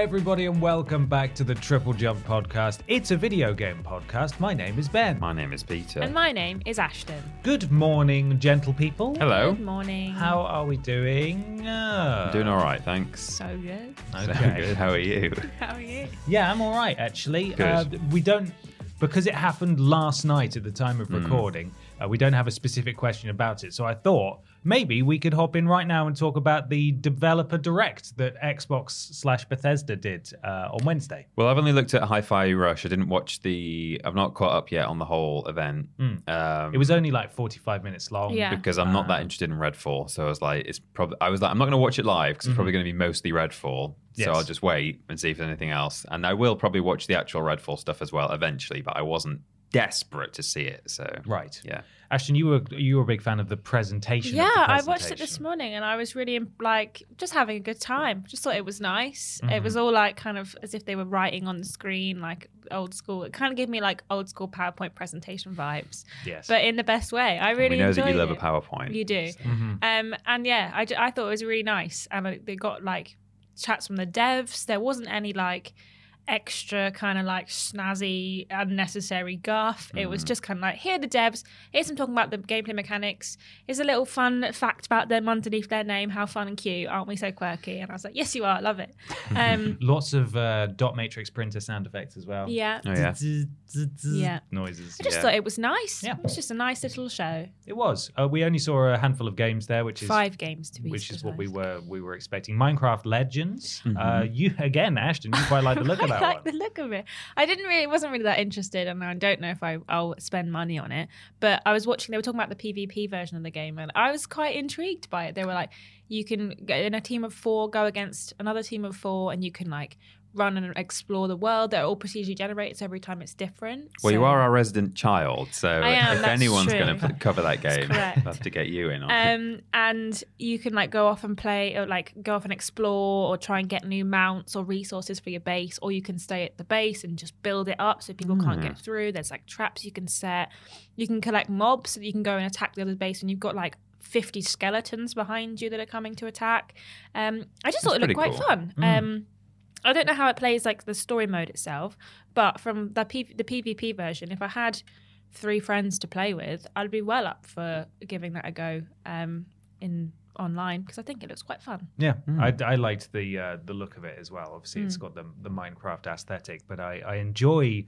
Everybody, and welcome back to the Triple Jump Podcast. It's a video game podcast. My name is Ben. My name is Peter. And my name is Ashton. Good morning, gentle people. Hello. Good morning. How are we doing? Uh, I'm doing all right, thanks. So good. So Okay. good. How are you? How are you? Yeah, I'm all right, actually. Good. Uh, we don't, because it happened last night at the time of recording, uh, we don't have a specific question about it. So I thought maybe we could hop in right now and talk about the developer direct that Xbox slash Bethesda did uh, on Wednesday. Well, I've only looked at Hi-Fi Rush. I didn't watch the. I've not caught up yet on the whole event. Um, Hmm. It was only like 45 minutes long. Yeah. because I'm not that interested in Redfall. So I was like, it's probably. I was like, I'm not going to watch it live because it's probably going to be mostly Redfall. Yes. So I'll just wait and see if there's anything else. And I will probably watch the actual Redfall stuff as well eventually. But I wasn't desperate to see it. So Right. yeah. Ashton, you were you were a big fan of the presentation. of Yeah, the I watched it this morning and I was really like just having a good time. Just thought it was nice. It Mm-hmm. was all like kind of as if they were writing on the screen, like old school. It kind of gave me like old school PowerPoint presentation vibes, Yes. but in the best way. I really we know enjoyed that you love it. a PowerPoint. You do. Mhm. Um, and yeah, I, ju- I thought it was really nice. And uh, they got like chats from the devs. There wasn't any like extra kind of like snazzy, unnecessary guff. It Mm. was just kind of like, here are the devs. Here's them talking about the gameplay mechanics. Here's a little fun fact about them underneath their name. How fun and cute. Aren't we so quirky? And I was like, yes, you are. I love it. Um, Lots of uh, dot matrix printer sound effects as well. yeah. Oh yeah. Yeah. Noises. I just Yeah. thought it was nice. Yeah. It was just a nice little show. It was. Uh, we only saw a handful of games there, which is Five games to be which is what we were we were expecting. Minecraft Legends. Mm-hmm. Uh, you again, Ashton. You quite like the look of that I like one. the look of it. I didn't really, wasn't really that interested, and I don't know if I, I'll spend money on it. But I was watching; they were talking about the PvP version of the game, and I was quite intrigued by it. They were like, you can in a team of four, go against another team of four, and you can like run and explore the world. They're all procedurally generated, so every time it's different. Well, you are our resident child, so am, if anyone's going to cover that game. I'll have to get you in on it. Um, and you can like go off and play, or like go off and explore, or try and get new mounts or resources for your base, or you can stay at the base and just build it up so people can't get through. There's like traps you can set. You can collect mobs so that you can go and attack the other base, and you've got like 50 skeletons behind you that are coming to attack. Um, I just thought it looked quite cool. fun. Um, I don't know how it plays like the story mode itself, but from the P- the PvP version, if I had three friends to play with, I'd be well up for giving that a go um, in online because I think it looks quite fun. Yeah, Hmm. I, I liked the uh, the look of it as well. Obviously, Hmm. it's got the the Minecraft aesthetic, but I, I enjoy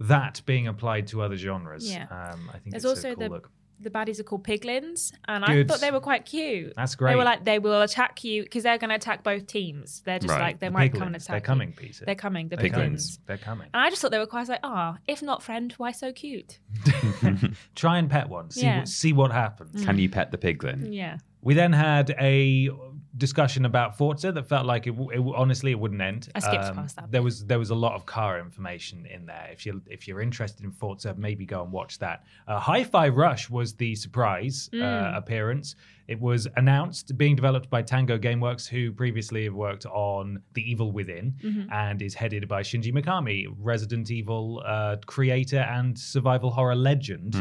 that being applied to other genres. Yeah. um, I think There's it's also a cool the look. The baddies are called piglins, and Good. I thought they were quite cute. That's great. They were like they will attack you because they're going to attack both teams. They're just Right. like they The might come and piglins. attack. They're you. coming, Peter. They're coming. The They're coming. piglins. They're coming. And I just thought they were quite like, ah, if not friend, why so cute? Try and pet one. See Yeah. what, see what happens. Can you pet the piglin? Yeah. We then had a discussion about Forza that felt like it, it honestly it wouldn't end. Um, I skipped past that There was there was a lot of car information in there. If you if you're interested in Forza, maybe go and watch that. Uh, Hi-Fi Rush was the surprise Mm. uh, appearance. It was announced being developed by Tango GameWorks, who previously have worked on The Evil Within, Mm-hmm. and is headed by Shinji Mikami, Resident Evil uh, creator and survival horror legend.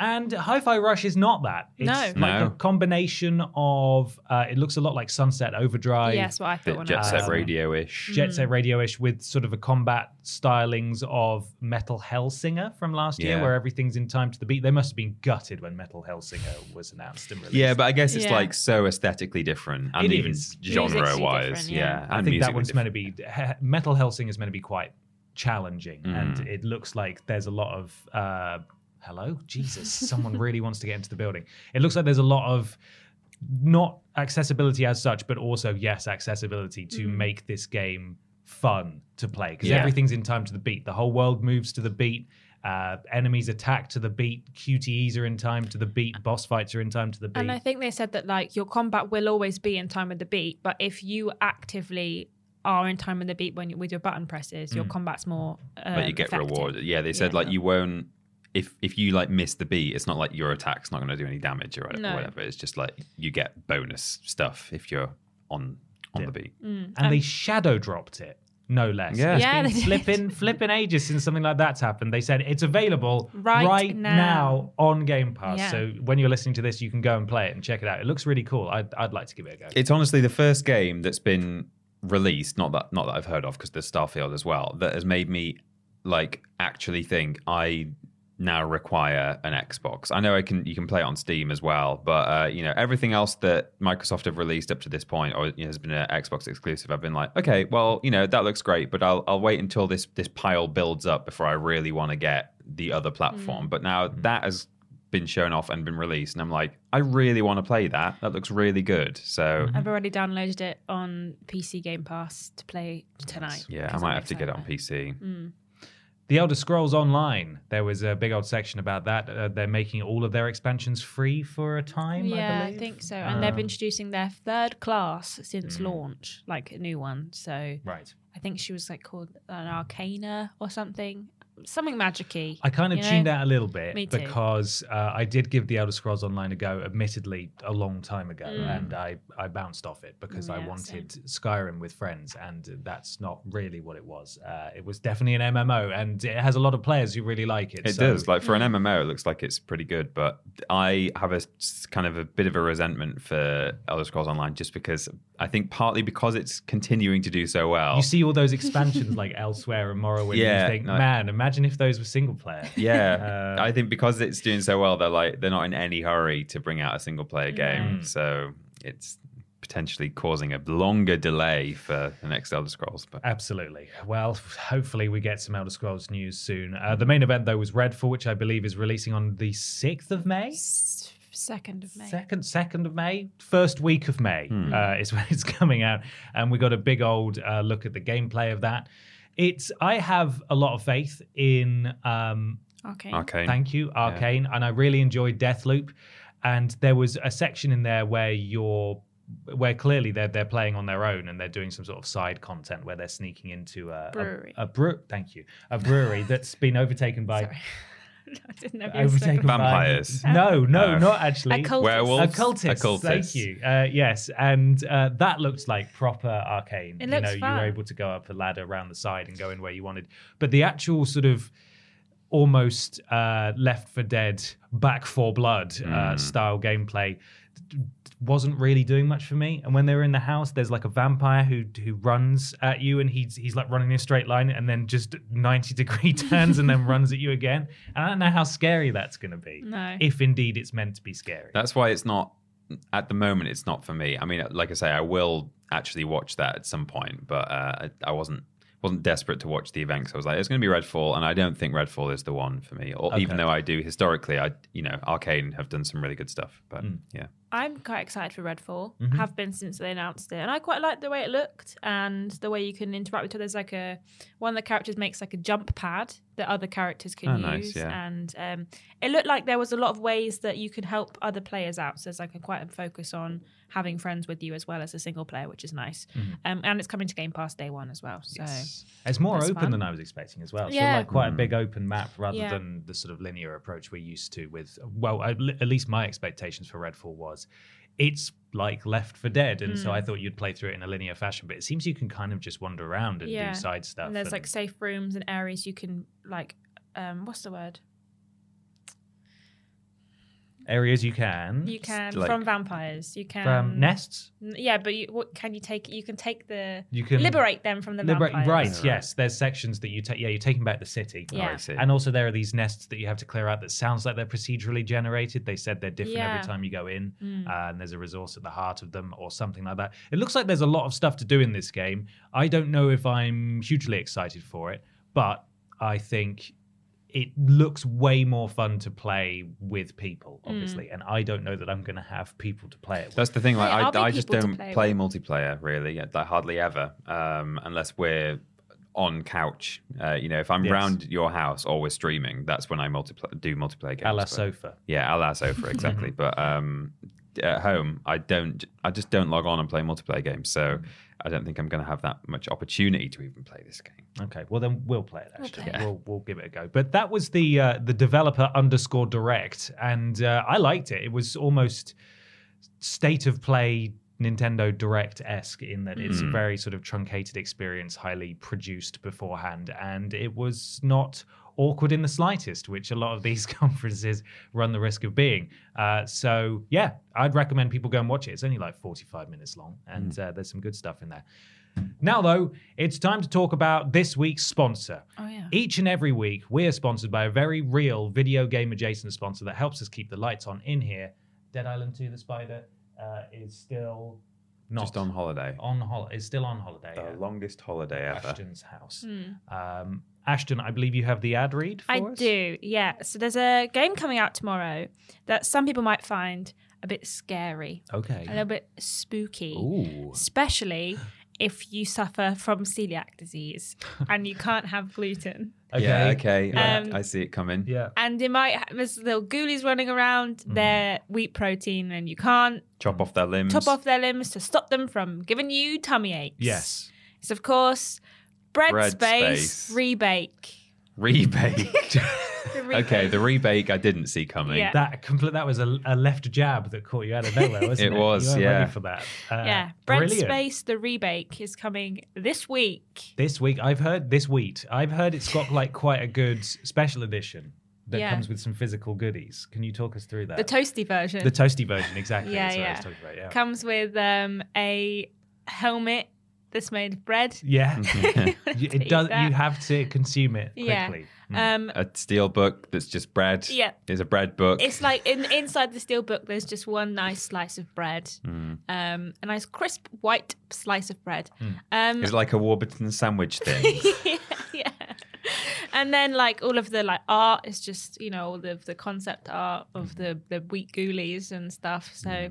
And Hi-Fi Rush is not that. It's No. like No. a combination of. Uh, it looks a lot like Sunset Overdrive. yes, what I thought. Bit Jet Set. Radio ish. Jet Set Radio-ish with sort of a combat stylings of Metal Hellsinger from last year, where everything's in time to the beat. They must have been gutted when Metal Hellsinger was announced and released. Yeah, but I guess it's Yeah. like so aesthetically different and It even genre-wise. Yeah, yeah. I and think that musically one's meant to different. be Metal Hellsinger is meant to be quite challenging, and Mm. it looks like there's a lot of. Uh, hello, Jesus! Someone really wants to get into the building. It looks like there's a lot of not accessibility as such, but also yes, accessibility to make this game fun to play because Yeah. everything's in time to the beat. The whole world moves to the beat. Uh, enemies attack to the beat. QTEs are in time to the beat. Boss fights are in time to the beat. And I think they said that like your combat will always be in time with the beat, but if you actively are in time with the beat when you, with your button presses, your combat's more. Um, but you get effective. rewarded. Yeah, they said Yeah. like you won't if if you like miss the beat, it's not like your attack's not going to do any damage or No. whatever. It's just like you get bonus stuff if you're on on the beat. Mm. and they shadow dropped it. No less. Yeah. It's Yeah, been they did. flipping, flipping ages since something like that's happened. They said it's available right, Right now. now. on Game Pass. Yeah. So when you're listening to this, you can go and play it and check it out. It looks really cool. I'd, I'd like to give it a go. It's honestly the first game that's been released, not that not that I've heard of because there's Starfield as well, that has made me like actually think I now require an Xbox. I know I can you can play it on Steam as well, but uh, you know everything else that Microsoft have released up to this point or you know, has been an Xbox exclusive. I've been like, okay, well you know that looks great, but I'll I'll wait until this this pile builds up before I really want to get the other platform. Mm. But now mm. that has been shown off and been released, and I'm like, I really want to play that. That looks really good. So I've already downloaded it on PC Game Pass to play tonight. yeah, I might have to get it on excited. PC. Mm. The Elder Scrolls Online. There was a big old section about that. Uh, they're making all of their expansions free for a time. Yeah, I, I, think so. And they're Um, introducing their third class since Hmm. launch, like a new one. So Right. I think she was like called an Arcana or something, something magicy. I kind of you tuned know? out a little bit Me too. because uh, I did give the Elder Scrolls Online a go, admittedly a long time ago, Mm. and I, I bounced off it because I Yeah, wanted Skyrim with friends, and that's not really what it was. Uh, it was definitely an MMO, and it has a lot of players who really like it. It so- does. Like for an MMO, it looks like it's pretty good. But I have a kind of a bit of a resentment for Elder Scrolls Online, just because I think partly because it's continuing to do so well. You see all those expansions like Elsweyr and Morrowind, Yeah, and you think, no. man, imagine if those were single player. yeah, Uh, I think because it's doing so well, they're like they're not in any hurry to bring out a single player game, Mm. so it's potentially causing a longer delay for the next Elder Scrolls. But Absolutely. Well, hopefully we get some Elder Scrolls news soon. Uh, the main event though was Redfall, which I believe is releasing on the sixth of May. S- Second of May. Second, second of May, first week of May Hmm. uh, is when it's coming out, and we got a big old uh, look at the gameplay of that. It's I have a lot of faith in um, Okay. Arkane. Thank you, Arkane. And I really enjoyed Deathloop. And there was a section in there where you're where clearly they're they're playing on their own and they're doing some sort of side content where they're sneaking into a Brewery. A, a brew thank you. A brewery that's been overtaken by Sorry. I didn't know if you overtaken by Vampires. No, no, not actually. Occultists. Werewolves? Occultists. Occultists. Thank you. Uh, yes, and uh, that looked like proper Arkane. It you looks know, you fun. were able to go up a ladder around the side and go in where you wanted. But the actual sort of almost uh, Left 4 Dead, Back for Blood uh, style gameplay d- d- wasn't really doing much for me. And when they were in the house, there's like a vampire who who runs at you, and he's he's like running in a straight line, and then just ninety degree turns, and then runs at you again. And I don't know how scary that's going to be. No. If indeed it's meant to be scary. That's why it's not at the moment. It's not for me. I mean, like I say, I will actually watch that at some point, but uh, I, I wasn't wasn't desperate to watch the event. So I was like, it's going to be Redfall, and I don't think Redfall is the one for me. Or even though I do historically, I you know, Arkane have done some really good stuff. But Mm. yeah, I'm quite excited for Redfall. Mhm. Have been since they announced it, and I quite like the way it looked and the way you can interact with it. There's like a one of the characters makes like a jump pad that other characters can Oh, use, nice, yeah. and um, it looked like there was a lot of ways that you could help other players out. So there's like a quite a focus on having friends with you as well as a single player, which is nice. Um, and it's coming to Game Pass day one as well. So It's more open fun. than I was expecting as well. So Yeah. like quite a big open map rather Yeah. than the sort of linear approach we're used to with well at at least my expectations for Redfall was it's like Left 4 Dead and so I thought you'd play through it in a linear fashion but it seems you can kind of just wander around and Yeah. do side stuff. and there's like safe rooms and areas you can like um, what's the word? Areas you can. You can Like- from vampires. You can from nests. N- Yeah, but you, what can you take? You can take the You can liberate them from the Liberate, vampires. right? Yes, there's sections that you take. Yeah, you're taking back the city. Yeah. Oh, I see. And also, there are these nests that you have to clear out that sounds like they're procedurally generated. They said they're different Yeah. every time you go in, Mm. uh, and there's a resource at the heart of them or something like that. It looks like there's a lot of stuff to do in this game. I don't know if I'm hugely excited for it, but I think it looks way more fun to play with people, Mm. obviously. And I don't know that I'm going to have people to play it with. That's the thing. Like, Yeah, I'll I, I just don't play play, multiplayer really, like hardly ever, um, unless we're on couch. Uh, you know, if I'm Yes. round your house or we're streaming, that's when I multipl- do multiplayer games. a la but- sofa. Yeah, a la sofa exactly. but um, at home, I don't. I just don't log on and play multiplayer games. So I don't think I'm going to have that much opportunity to even play this game. Okay, well then we'll play it. We'll Actually, play we'll, it. we'll we'll give it a go. But that was the uh, the developer underscore direct, and uh, I liked it. It was almost state of play Nintendo Direct esque in that it's a Mm. very sort of truncated experience, highly produced beforehand, and it was not awkward in the slightest, which a lot of these conferences run the risk of being. Uh, so yeah, I'd recommend people go and watch it. It's only like forty five minutes long, and uh, there's some good stuff in there. Now, though, it's time to talk about this week's sponsor. Oh yeah. Each and every week, we are sponsored by a very real video game adjacent sponsor that helps us keep the lights on in here. Dead Island 2 The Spider uh, is still not Just on holiday. on holiday. Is still on holiday. The at longest holiday ever. Ashton's house. Hmm. Um, Ashton, I believe you have the ad read for I us? do, yeah. So there's a game coming out tomorrow that some people might find a bit scary, Okay. a little bit spooky, Ooh. especially if you suffer from celiac disease and you can't have gluten. Okay. Yeah, okay. I- Um, I see it coming. Yeah. And it might have there's little ghoulies running around. Hmm. They're wheat protein, and you can't Chop off their limbs. chop off their limbs to stop them from giving you tummy aches. Yes. It's of course bread, Bread space, space. rebake. Rebake. The okay, the rebake I didn't see coming. Yeah. That complete. That was a, a left jab that caught you out of nowhere, wasn't it? It was, you yeah. Ready for that. Uh, yeah, bread brilliant. space. The rebake is coming this week. This week, I've heard this wheat. I've heard it's got like quite a good special edition that Yeah. comes with some physical goodies. Can you talk us through that? The toasty version The toasty version, exactly. Yeah, That's what I yeah. was talking about. Yeah. comes with um, a helmet that's made of bread. yeah. You You- it does. that. You have to consume it quickly. Mm. Um, A steel book that's just bread. Yeah. Is a bread book. it's like in inside the steel book. There's just one nice slice of bread, Mm. um, a nice crisp white slice of bread. Hmm. Um, Is it like a Warburton sandwich thing? yeah. And then like all of the like art is just you know all of the concept art of the the wheat ghoulies and stuff. So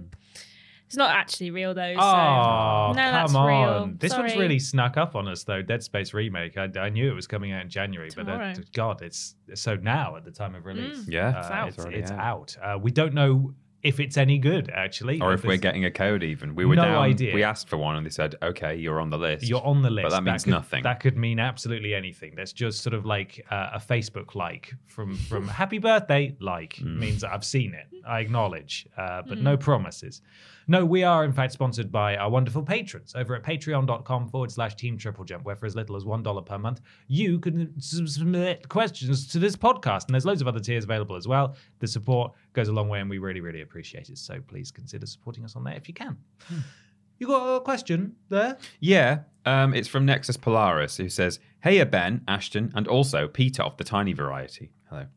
it's not actually real though. So Oh, no, that's come real. on. This one's really snuck up on us, though. Dead Space Remake. I, I knew it was coming out in January, but uh, God, it's so now at the time of release. Mm. Yeah, Uh, it's out. It's, It's already out. out. Uh, we don't know if it's any good, actually. or if we're getting a code even. We were No down. idea. We asked for one and they said, okay, you're on the list. You're on the list. But that means could, nothing. That could mean absolutely anything. That's just sort of like uh, a Facebook like from from Happy Birthday like Mm. means that I've seen it. I acknowledge, uh, but Mm. no promises. No, we are in fact sponsored by our wonderful patrons over at patreon.com forward slash team triple jump, where for as little as $1 per month, you can submit questions to this podcast. And there's loads of other tiers available as well. The support goes a long way and we really, really appreciate it. So please consider supporting us on there if you can. You got a question there? Yeah, um, it's from Nexus Polaris, who says, Hey, Ben, Ashton, and also Peter of the Tiny Variety. Hello.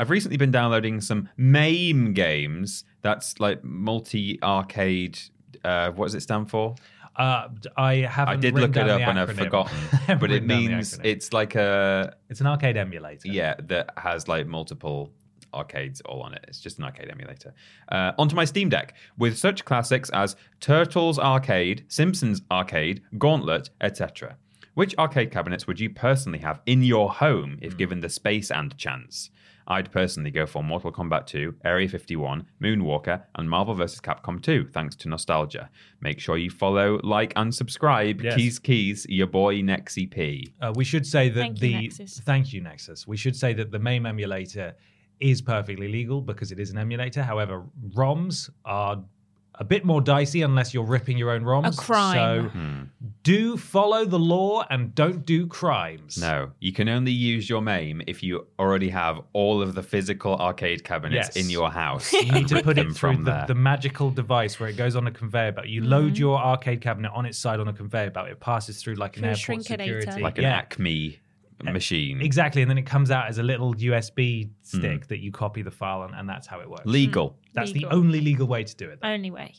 I've recently been downloading some MAME games. That's like multi arcade. Uh, what does it stand for? Uh, I haven't. I did look it up and I've forgotten. But it written down the means it's like a it's an arcade emulator. yeah that has like multiple arcades all on it. It's just an arcade emulator. Uh, onto my Steam Deck with such classics as Turtles Arcade, Simpsons Arcade, Gauntlet, etc. Which arcade cabinets would you personally have in your home if given the space and chance? I'd personally go for Mortal Kombat 2, Area 51, Moonwalker, and Marvel vs. Capcom 2, thanks to nostalgia. Make sure you follow, like, and subscribe. Yes. Keys, keys, your boy Nexy P. Uh, we should say that Thank you, the Nexus. thank you Nexus. We should say that the MAME emulator is perfectly legal because it is an emulator. However, ROMs are a bit more dicey unless you're ripping your own ROMs. A crime. So do follow the law and don't do crimes. No, you can only use your MAME if you already have all of the physical arcade cabinets Yes. in your house. You need to put them it through the, there. the magical device where it goes on a conveyor belt. You load your arcade cabinet on its side on a conveyor belt. It passes through like an Through airport security. like an yeah. Acme machine. Exactly, and then it comes out as a little USB Hmm. stick that you copy the file on, and that's how it works. Legal. That's Legal. the only legal way to do it. though. Only way.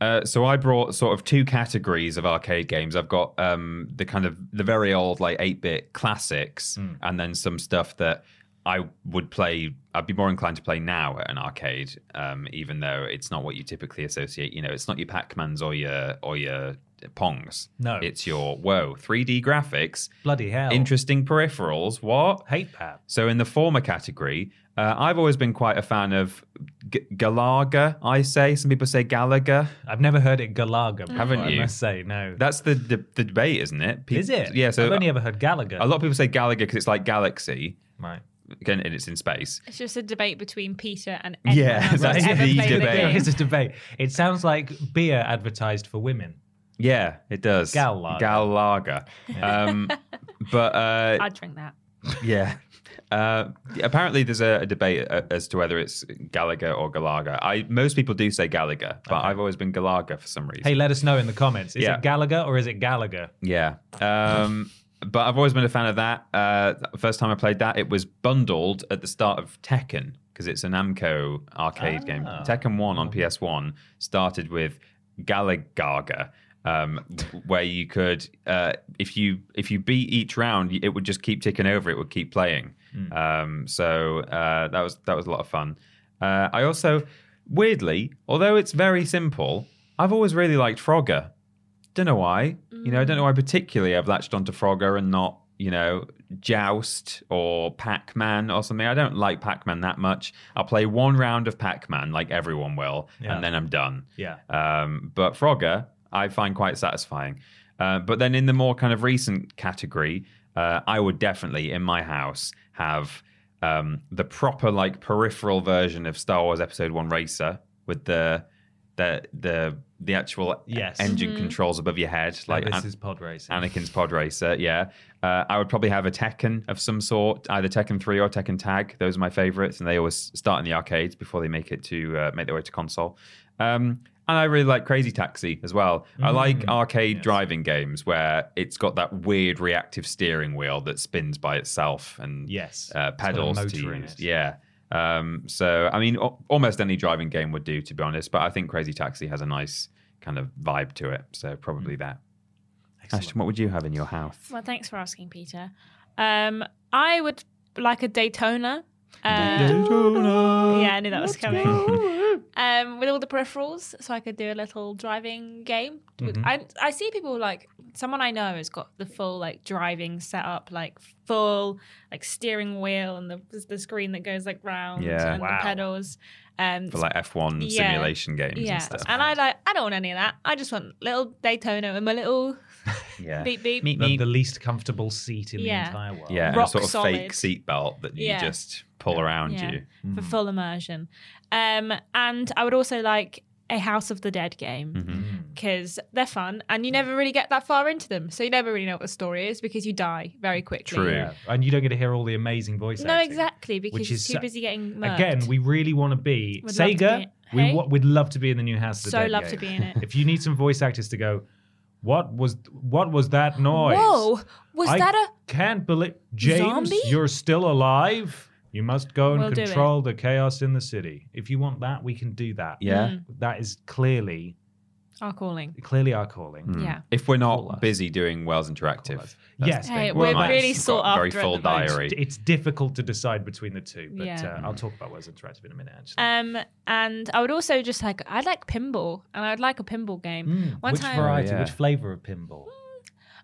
Uh, so I brought sort of two categories of arcade games. I've got um, the kind of the very old like eight bit classics, Hmm. and then some stuff that I would play. I'd be more inclined to play now at an arcade, um, even though it's not what you typically associate. You know, it's not your Pac Mans or your or your Pongs. No. it's your whoa 3D graphics, Bloody hell! interesting peripherals. What? Hate Pat. So in the former category, uh, I've always been quite a fan of G- Galaga. I say some people say Galaga. I've never heard it Galaga. Before, Haven't I you? must say no. That's the, the the debate, isn't it? Pe- Is it? Yeah. So I've only ever heard Gallagher. a lot of people say Galaga because it's like galaxy, Right. again, and it's in space. It's just a debate between Peter and Yeah, anyone else that's the debate. the There a debate. It sounds like beer advertised for women. Yeah, it does. Galaga. Galaga. Um, but uh, I'd drink that. yeah. Uh, apparently, there's a, a debate uh, as to whether it's Gallagher or Galaga. I most people do say Gallagher, but I've always been Galaga for some reason. Hey, let us know in the comments. Is Yeah. it Gallagher or is it Gallagher? Yeah. Um, but I've always been a fan of that. Uh, first time I played that, it was bundled at the start of Tekken because it's an Namco arcade game. Ah. Tekken 1 on PS1 started with Galagaga. Um, where you could, uh, if you if you beat each round, it would just keep ticking over. It would keep playing. Um, so uh, that was that was a lot of fun. Uh, I also, weirdly, although it's very simple, I've always really liked Frogger. Don't know why. You know, I don't know why particularly I've latched onto Frogger and not, you know, Joust or Pac Man or something. I don't like Pac Man that much. I'll play one round of Pac Man like everyone will, Yeah. and then I'm done. Yeah. Um, but Frogger, I find quite satisfying. Uh, but then in the more kind of recent category, uh, I would definitely in my house have um, the proper like peripheral version of Star Wars Episode One Racer with the the the the actual Yes. engine controls above your head, like this An- is pod Racer, Anakin's Pod Racer. Yeah, uh, I would probably have a Tekken of some sort, either Tekken Three or Tekken Tag. Those are my favorites, and they always start in the arcades before they make it to uh, make their way to console. Um, and I really like Crazy Taxi as well. I like arcade driving games where it's got that weird reactive steering wheel that spins by itself and Yes. uh, It's got a pedals to motor in use. it. Yeah. Um, so I mean, al- almost any driving game would do, to be honest. But I think Crazy Taxi has a nice kind of vibe to it. So probably that. Ashton, what would you have in your house? Well, thanks for asking, Peter. Um, I would like a Daytona. Uh, Yeah, I knew that was coming. um, with all the peripherals, so I could do a little driving game. With- I I see people like someone I know has got the full like driving setup, like full like steering wheel and the the screen that goes like round Yeah. and Wow. the pedals. Um, For like F1 Yeah. simulation games yeah, and stuff. and I like I don't want any of that. I just want little Daytona and my little yeah. beep beep. Meet the, me. the least comfortable seat in Yeah. the entire world. yeah, and a sort of fake solid. seatbelt that you Yeah. just pull around Yeah. you. for full immersion. Um, and I would also like a House of the Dead game Mm-hmm. because they're fun and you never really get that far into them. So you never really know what the story is because you die very quickly. True. Yeah. And you don't get to hear all the amazing voices. No, acting. exactly, because you're is too busy getting murked. Again, we really want to be Would love to Sega. be- We Hey? wa- would love to be in the new House of the So Dead love to be in it. If you need some voice actors to go, what was what was that noise? Whoa, was I that a can't believe James, Zombie? you're still alive. You must go and We'll do control the chaos in the city. If you want that, we can do that. Yeah. Mm. That is clearly our calling? clearly our calling. Mm. Yeah. If we're Call not busy doing Wells Interactive. that's Yes. the Hey, thing. we're Mike's really got sought a very after at full the moment. diary. It's difficult to decide between the two, but Yeah. uh, I'll talk about Wells Interactive in a minute. Actually, Um, and I would also just like I'd like pinball, and I'd like a pinball game. Mm, One which time, variety, Oh, yeah. which flavor of pinball?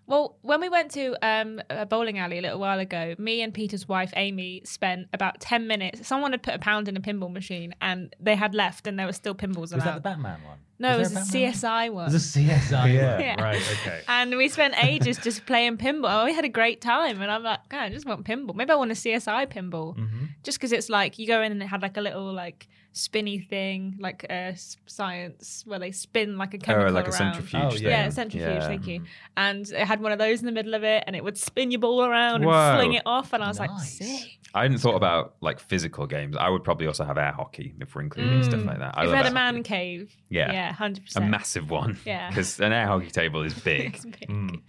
Well, when we went to um, a bowling alley a little while ago, me and Peter's wife Amy spent about ten minutes. Someone had put a pound in a pinball machine, and they had left, and there were still pinballs Was allowed. that the Batman one? no, it was there a Batman? CSI one. It was a CSI. yeah. Yeah. Right. Okay. and we spent ages just playing pinball. We had a great time, and I'm like, God, I just want pinball. Maybe I want a CSI pinball, Mm-hmm. just because it's like you go in and it had like a little like spinny thing, like a s- science where they spin like a chemical Oh, like a around. centrifuge. Oh, thing. yeah. Yeah, a centrifuge. Yeah. Thank you. And it had one of those in the middle of it, and it would spin your ball around Whoa. and fling it off. And I was like, sick. I hadn't thought about like physical games. I would probably also have air hockey if we're including stuff like that. I If had a man hockey. cave, Yeah. yeah, hundred percent, a massive one. Yeah. because an air hockey table is big. It's big. Mm.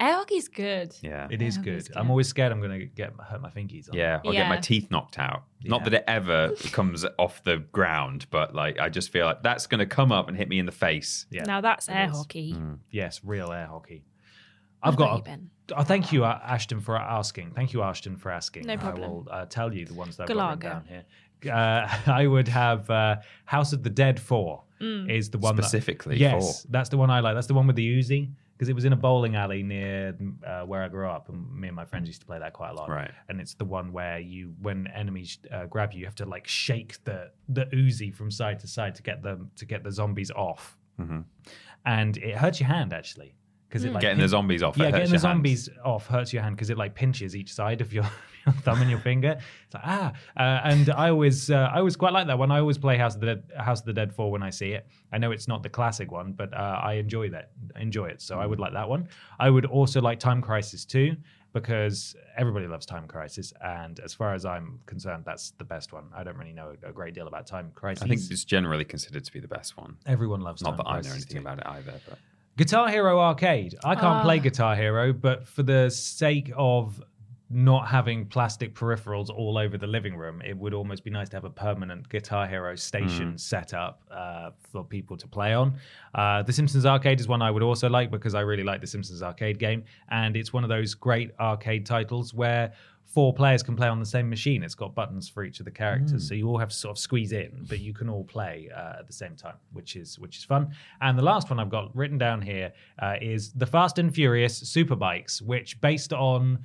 Air hockey's good. yeah, It is Yeah, good. that's I'm always scared I'm going to get hurt my fingies on. yeah. I'll get my teeth knocked out. Not that it ever comes off the ground, but like I just feel like that's going to come up and hit me in the face. Yeah. Now that's it air is. hockey. Mm. Yes, real air hockey. I've about got. you, Ben? Oh, thank you, uh, Ashton, for asking. Thank you, Ashton, for asking. No problem. I will uh, tell you the ones that I've got down here. Uh, I would have uh, House of the Dead 4 Mm. is the one that- Specifically yes, for- that's the one I like. That's the one with the Uzi because it was in a bowling alley near uh, where I grew up, and me and my friends used to play that quite a lot. Right. And it's the one where you, when enemies uh, grab you, you have to like shake the the Uzi from side to side to get them to get the zombies off, Mhm. and it hurts your hand actually because it like Getting the zombies off. it yeah, hurts getting the your hands. zombies off hurts your hand because it like pinches each side of your, your thumb and your finger. It's like ah, uh, and I always uh, I always quite like that one. I always play House of the Dead, House of the Dead Four when I see it. I know it's not the classic one, but uh, I enjoy that enjoy it. So I would like that one. I would also like Time Crisis too because everybody loves Time Crisis, and as far as I'm concerned, that's the best one. I don't really know a great deal about Time Crisis. I think it's generally considered to be the best one. everyone loves. Not Time that I know anything too. about it either, but Guitar Hero Arcade. I can't Ah. play Guitar Hero, but for the sake of not having plastic peripherals all over the living room, it would almost be nice to have a permanent Guitar Hero station set up uh, for people to play on. Uh, the Simpsons Arcade is one I would also like because I really like the Simpsons Arcade game, and it's one of those great arcade titles where four players can play on the same machine. It's got buttons for each of the characters, so you all have to sort of squeeze in, but you can all play uh, at the same time, which is which is fun. And the last one I've got written down here uh, is the Fast and Furious Superbikes, which based on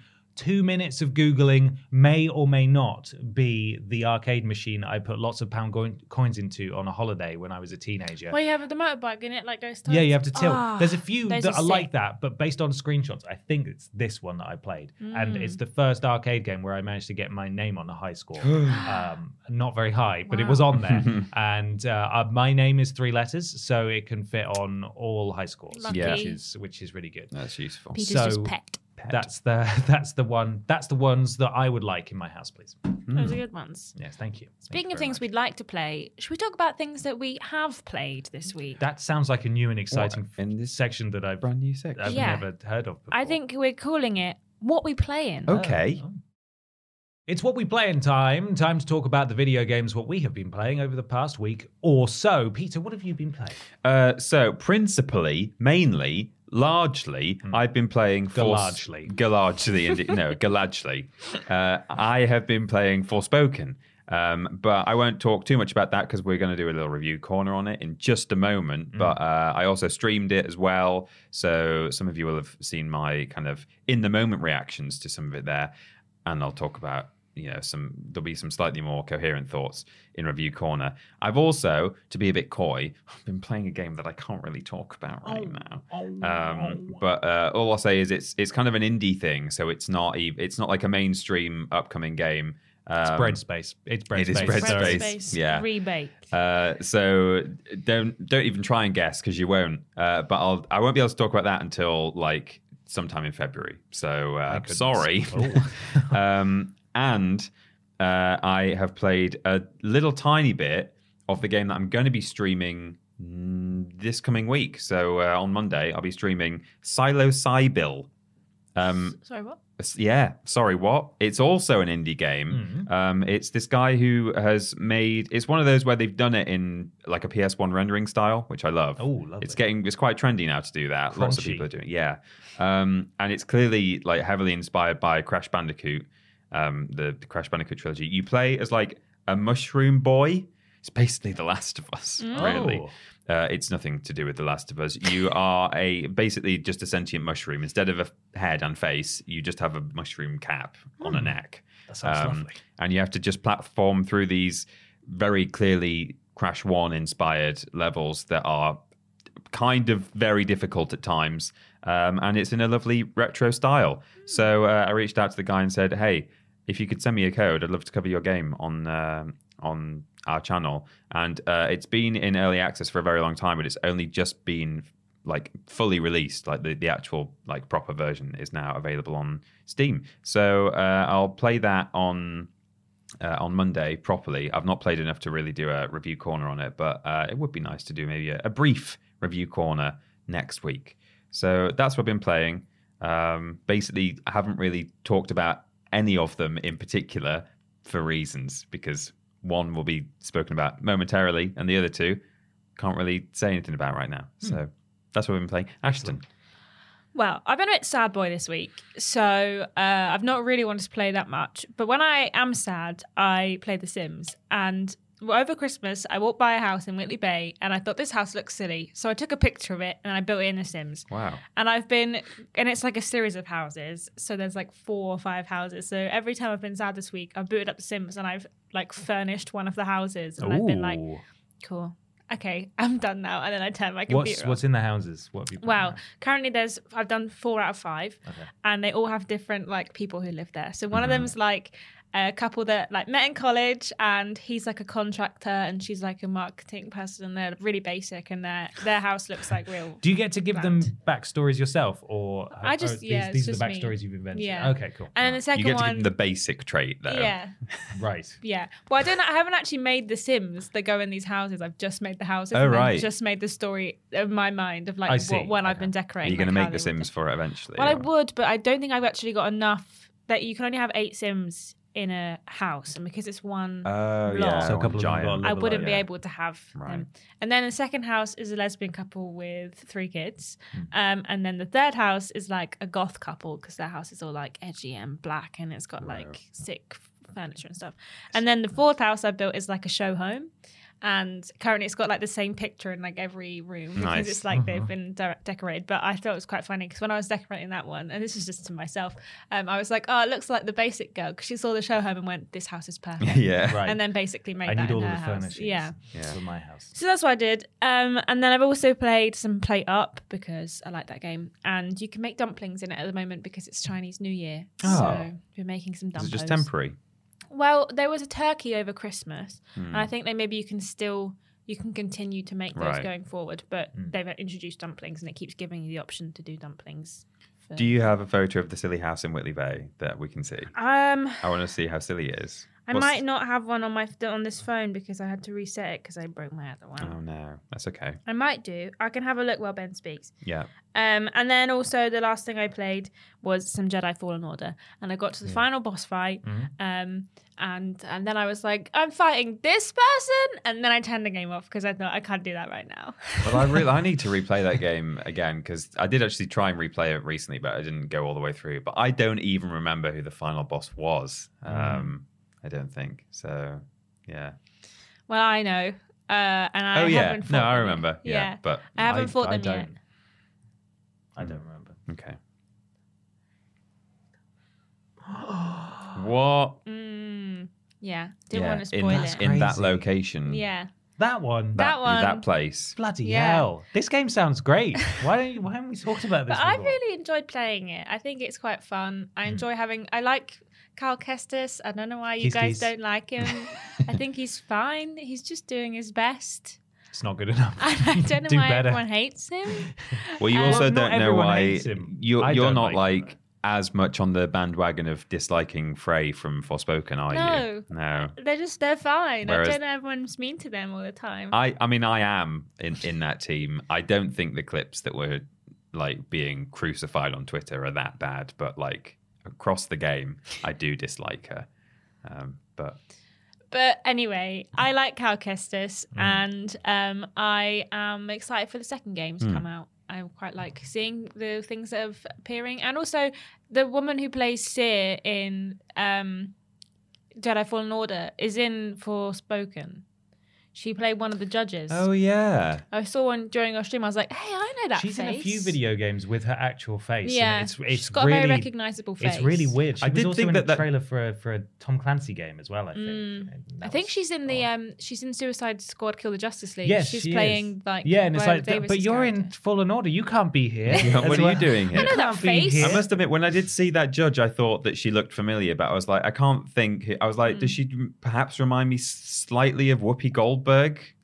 two minutes of googling may or may not be the arcade machine I put lots of pound coin- coins into on a holiday when I was a teenager. Well, you have the motorbike in it, like goes. Yeah, you have to tilt. Ah, There's a few that are are like that, but based on screenshots, I think it's this one that I played, and Mm. it's the first arcade game where I managed to get my name on a high score. um, not very high, but it was on there, and uh, uh, my name is three letters, so it can fit on all high scores, Lucky. Yeah. which is which is really good. that's useful. Peter's So- just pet. That's the that's the one that's the ones that I would like in my house, please. Those are good ones. Yes, thank you. Thank you Speaking of things much. we'd like to play, should we talk about things that we have played this week? that sounds like a new and exciting in this section that I've Brand new section. I've Yeah. never heard of. Before. I think we're calling it "What We Playing." Okay. Oh. It's what we play in time. Time to talk about the video games what we have been playing over the past week or so. Peter, what have you been playing? Uh, so principally, mainly, largely, I've been playing. Largely. Largely, no, largely. Uh, I have been playing Forspoken. Um, but I won't talk too much about that because we're going to do a little review corner on it in just a moment. But uh, I also streamed it as well. So some of you will have seen my kind of in the moment reactions to some of it there. And I'll talk about, you know, some, there'll be some slightly more coherent thoughts in review corner. I've also, to be a bit coy, I've been playing a game that I can't really talk about right now. Um, but uh, all I'll say is it's it's kind of an indie thing, so it's not ev- it's not like a mainstream upcoming game. Um, It's bread space. It's bread it is space. bread Bread space. space, yeah. rebate. Uh, so don't don't even try and guess because you won't. Uh, but I'll I won't be able to talk about that until like sometime in February. So uh, sorry. Oh. um, and uh, I have played a little tiny bit of the game that I'm going to be streaming this coming week. So uh, on Monday, I'll be streaming Silo Cybil. Um, Sorry, what? Yeah, sorry, what? It's also an indie game. Um, it's this guy who has made. It's one of those where they've done it in like a PS1 rendering style, which I love. Oh, lovely. It's getting. It's quite trendy now to do that. Lots of people are doing. it. Yeah, um, and it's clearly like heavily inspired by Crash Bandicoot, um, the, the Crash Bandicoot trilogy. You play as like a mushroom boy. It's basically The Last of Us, really. Oh. Uh, it's nothing to do with The Last of Us. You are a basically just a sentient mushroom. Instead of a head and face, you just have a mushroom cap on a neck. Hmm. That sounds lovely. And you have to just platform through these very clearly Crash 1 inspired levels that are kind of very difficult at times. Um, and it's in a lovely retro style. So uh, I reached out to the guy and said, hey, if you could send me a code, I'd love to cover your game on um on our channel. And uh, it's been in early access for a very long time, but it's only just been like fully released. Like the, the actual like proper version is now available on Steam. So uh, I'll play that on uh, on Monday properly. I've not played enough to really do a review corner on it, but uh, it would be nice to do maybe a, a brief review corner next week. So that's what I've been playing. Um, basically, I haven't really talked about any of them in particular for reasons because one will be spoken about momentarily, and the other two can't really say anything about right now. So that's what we've been playing. Ashton, Well, I've been a bit sad boy this week, so uh, I've not really wanted to play that much. But when I am sad, I play The Sims. And over Christmas, I walked by a house in Whitley Bay, and I thought this house looks silly, so I took a picture of it and I built it in The Sims. wow. And I've been, and it's like a series of houses. So there's like four or five houses. So every time I've been sad this week, I've booted up The Sims and I've like furnished one of the houses, and I've been like, cool. Okay, I'm done now. And then I turn my computer what's off. what's in the houses? What have you? Wow. Currently, there's I've done four out of five, and they all have different like people who live there. So one of mm-hmm. them's like a couple that like met in college, and he's like a contractor, and she's like a marketing person. They're really basic, and their their house looks like real. Do you get to give them Grand. backstories yourself, or I oh, just- or these, yeah, these are just the me. backstories you've invented? Yeah. Okay, cool. And then the You second get to one, give them the basic trait though. yeah, right. yeah. Well, I don't. know. I haven't actually made the Sims that go in these houses. I've just made the houses. Oh, and then right. Just made the story of my mind of I like see. what when I've Okay. been Are decorating. you going to like, how make The Sims for it eventually? Well, I would, but I don't think I've actually got enough that you can only have eight Sims in a house, and because it's one, Oh, block. yeah. So a one couple of giant. got a I level wouldn't be yeah. able to have Right. them. And then the second house is a lesbian couple with three kids, Hmm. um, and then the third house is like a goth couple because their house is all like edgy and black, and it's got like sick furniture and stuff. And then the fourth house I built is like a show home. And currently, it's got like the same picture in like every room because Nice. it's like they've been de- decorated. But I thought it was quite funny because when I was decorating that one, and this is just to myself, um, I was like, "Oh, it looks like the basic girl," because she saw the show home and went, "This house is perfect." yeah. Right. and then basically made I that need in all her the house. Yeah. Yeah. For my house. So that's what I did. Um, and then I've also played some Plate Up because I like that game. And you can make dumplings in it at the moment because it's Chinese New Year. Oh. So we're making some Is dumplings. it just temporary? Well, there was a turkey over Christmas, Hmm. and I think that maybe you can still you can continue to make those Right. going forward. But they've introduced dumplings, and it keeps giving you the option to do dumplings. For... Do you have a photo of the silly house in Whitley Bay that we can see? Um, I want to see how silly it is. I What's- might not have one on my on this phone because I had to reset it because I broke my other one. Oh no, that's okay. I might do. I can have a look while Ben speaks. Yeah. Um, and then also the last thing I played was some Jedi Fallen Order, and I got to the final boss fight. Um, and and then I was like, I'm fighting this person, and then I turned the game off because I thought I can't do that right now. Well, I really I need to replay that game again because I did actually try and replay it recently, but I didn't go all the way through. But I don't even remember who the final boss was. Um, I don't think so. Yeah. well, I know. Uh, and I oh yeah. haven't No, I remember. yet. Yeah. But I haven't I- fought I them yet. don't. I don't remember. okay. what? Mm, yeah, didn't yeah. want to in, spoil that- it. in that location. yeah, That one. That one. That place. Bloody Yeah. hell! This game sounds great. Why don't you, Why haven't we talked about this? but I really enjoyed playing it. I think it's quite fun. I enjoy having. I like Cal Kestis. I don't know why you He's- guys he's- don't like him. I think he's fine. He's just doing his best. It's not good enough. I don't know Do why better. everyone hates him. Well, you Um, also Well, not don't know why you're you're don't like like as much on the bandwagon of disliking Frey from Forspoken, are you? No. They're just they're fine. Whereas- I don't know everyone's mean to them all the time. I I mean I am in in that team. I don't think the clips that were like being crucified on Twitter are that bad, but like across the game, I do dislike her. Um, but But anyway, I like Cal Kestis, Hmm. and um, I am excited for the second game to come out. I quite like seeing the things that are appearing, and also the woman who plays Cere in um, Jedi Fallen Order is in Forspoken. She played one of the judges. Oh yeah. I saw one during our stream. I was like, hey, I know that She's face. in a few video games with her actual face. and Yeah, it's, it's she's got really, a very recognizable face. It's really weird. She I was did also think in that a that- trailer for a, for a Tom Clancy game as well. I think. Mm. I think was she's in the um she's in Suicide Squad Kill the Justice League. Yes, she's she playing is. like yeah, and it's like, but- but you're in. Fallen Order. You can't be here. Yeah, as what are you doing here? I know that face. I must admit, when I did see that judge, I thought that she looked familiar, but I was like, I can't think. I was like, does she perhaps remind me slightly of Whoopi Goldberg?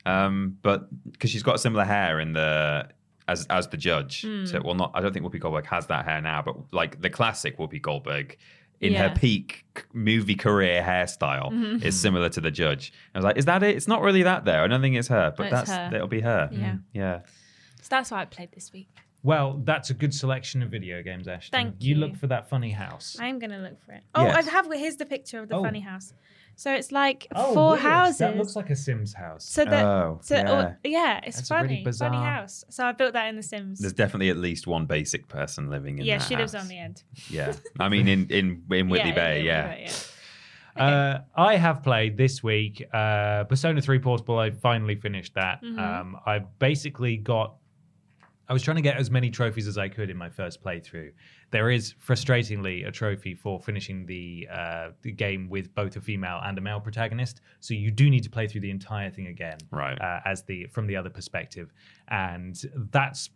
Um, but because she's got similar hair in the as as the judge. Hmm. So, well, not. I don't think Whoopi Goldberg has that hair now, but like the classic Whoopi Goldberg. In her Yeah. Mm-hmm. peak movie career hairstyle is similar to the judge. I was like, "Is that it? It's not really that there. I don't think it's her, but It's that's her. that'll be her." Yeah. yeah. So that's what I played this week. Well, that's a good selection of video games, Ashton. Thank You you. look for that funny house. I'm gonna look for it. Oh, Yes. I have. Here's the picture of the Oh. funny house. So it's like Oh, four weird. houses. That looks like a Sims house. so that. Oh, so yeah. oh, yeah, it's That's a really funny. bizarre- Funny house. So I built that in The Sims. There's definitely at least one basic person living in yeah, that she lives on the end. Yeah, I mean in in in Whitley yeah, Bay. in yeah. Whitley Bay, Uh, I have played this week uh, Persona 3 Portable. I finally finished that. Mm-hmm. Um, I basically got. I was trying to get as many trophies as I could in my first playthrough. There is frustratingly a trophy for finishing the, uh, the game with both a female and a male protagonist. So you do need to play through the entire thing again, Right. Uh, as the from the other perspective, and that's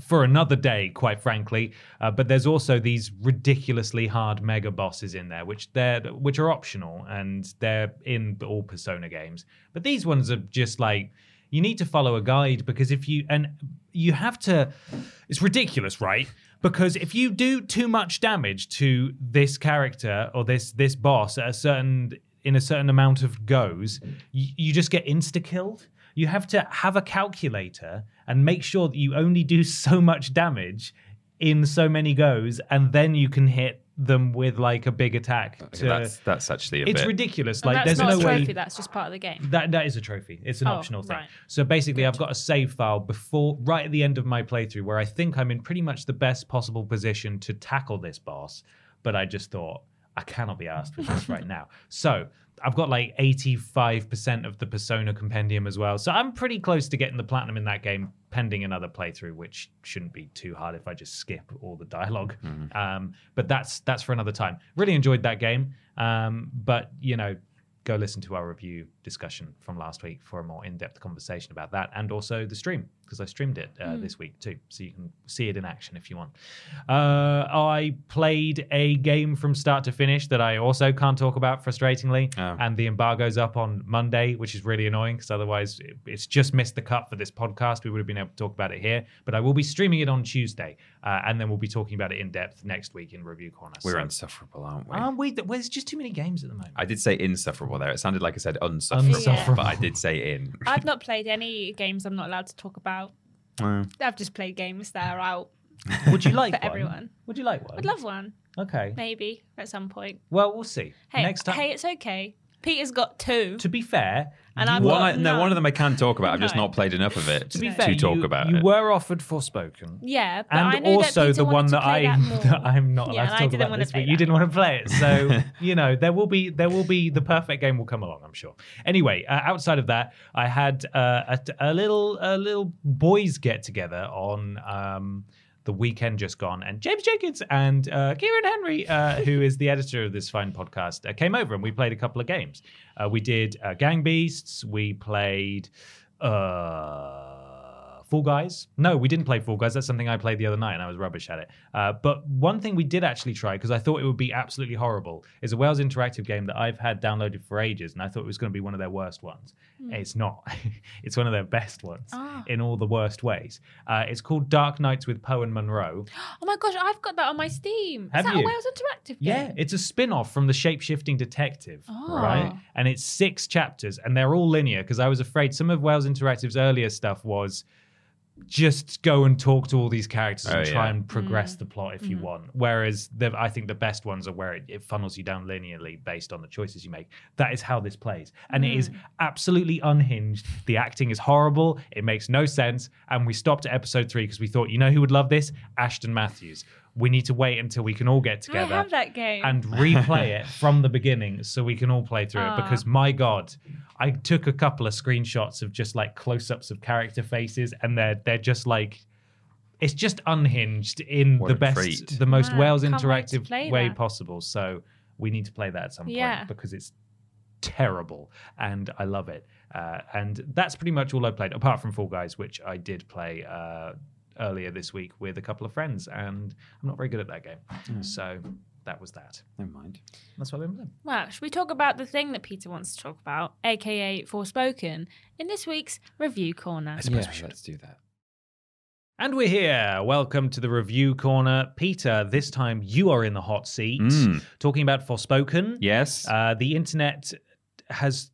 for another day, quite frankly. Uh, but there's also these ridiculously hard mega bosses in there, which they're which are optional and they're in all Persona games. But these ones are just like you need to follow a guide because if you and you have to, it's ridiculous, right? Because if you do too much damage to this character or this this boss at a certain in a certain amount of goes, you, you just get insta killed. You have to have a calculator and make sure that you only do so much damage in so many goes, and then you can hit them with like a big attack. To, that's that's actually a it's bit. ridiculous. And Like that's there's not no a trophy. way. That's just part of the game. That that is a trophy. It's an Oh, optional thing. right. So basically, I've got a save file before, right at the end of my playthrough, where I think I'm in pretty much the best possible position to tackle this boss. But I just thought I cannot be asked with this right now. So I've got like 85% of the Persona compendium as well. So I'm pretty close to getting the platinum in that game, pending another playthrough, which shouldn't be too hard if I just skip all the dialog Um, but that's that's for another time. Really enjoyed that game. Um, but you know, go listen to our review discussion from last week for a more in-depth conversation about that, and also the stream because I streamed it uh, this week too, so you can see it in action if you want. Uh, I played a game from start to finish that I also can't talk about, frustratingly, Oh. and the embargo's up on Monday, which is really annoying because otherwise it- it's just missed the cut for this podcast. We would have been able to talk about it here, but I will be streaming it on Tuesday, uh, and then we'll be talking about it in depth next week in Review Corner. We're So- insufferable, aren't we? Aren't we? Well, there's just too many games at the moment. I did say insufferable there. It sounded like I said unsufferable, Unsufferable. but I did say in. I've not played any games I'm not allowed to talk about. Mm. I've just played games that are out. Would you like For one? everyone. Would you like one? I'd love one, Okay. maybe at some point. Well, we'll see. Hey, Next time. hey, it's okay. Peter's got two. to be fair, And I've were- got- One, I, no, none. one of them I can talk about. I've just not played enough of it to be to, fair, talk you, about you it. were offered Forspoken. yeah, but I And also that Peter the one wanted to that play I that more. that I'm not allowed Yeah, and to I talk didn't about wanna this play week. You didn't want to play it, so you know there will be there will be the perfect game will come along. I'm sure. Anyway, uh, outside of that, I had uh, a, a little a little boys get together on. Um, the weekend just gone, and James Jenkins and uh, Kieran Henry, uh, who is the editor of this fine podcast, uh, came over and we played a couple of games. Uh, we did uh, Gang Beasts. We played uh, Fall Guys. No, we didn't play Fall Guys. That's something I played the other night, and I was rubbish at it. Uh, but one thing we did actually try because I thought it would be absolutely horrible is a Wales interactive game that I've had downloaded for ages, and I thought it was going to be one of their worst ones. It's not. it's one of their best ones Ah. in all the worst ways. Uh, it's called Dark Nights with Poe and Munro. Oh my gosh, I've got that on my Steam. Have Is that you? a Wales Interactive Yeah, it's a spin off from the shape shifting detective, Oh. right? And it's six chapters and they're all linear because I was afraid some of Wales Interactive's earlier stuff was just go and talk to all these characters and Oh, try yeah. and progress Mm. the plot if you want. Whereas the, I think the best ones are where it, it funnels you down linearly based on the choices you make. That is how this plays. And it Mm. is absolutely unhinged. The acting is horrible. It makes no sense. And we stopped at episode three because we thought, you know who would love this? Ashton Matthews. We need to wait until we can all get I together have that game. and replay it from the beginning so we can all play through it because my god I took a couple of screenshots of just like close-ups of character faces, and they're they're just like. It's just unhinged in What the best, treat. the most Wow, Wales can't wait to interactive way that. possible. So we need to play that at some point because it's terrible and I love it. Uh, and that's pretty much all I played, apart from Fall Guys, which I did play uh, earlier this week with a couple of friends, and I'm not very good at that game. Hmm. So that was that. Never mind. That's what I've been playing. Well, should we talk about the thing that Peter wants to talk about, aka Forspoken, in this week's review corner? I suppose Yeah, we should. Let's do that. And we're here. Welcome to the review corner. Peter, this time you are in the hot seat Mm. talking about Forspoken. Yes. Uh, the internet has,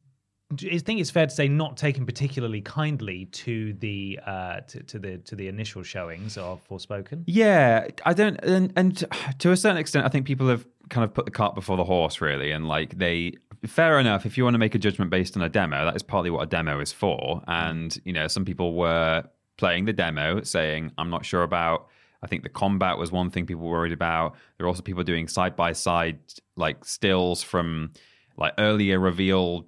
I think it's fair to say, not taken particularly kindly to the uh, to, to the to the initial showings of Forspoken. Yeah, I don't, and, and to a certain extent, I think people have kind of put the cart before the horse, really, and like they. Fair enough. If you want to make a judgment based on a demo, that is partly what a demo is for. And you know, some people were playing the demo, saying, "I'm not sure about." I think the combat was one thing people were worried about. There are also people doing side by side like stills from like earlier reveal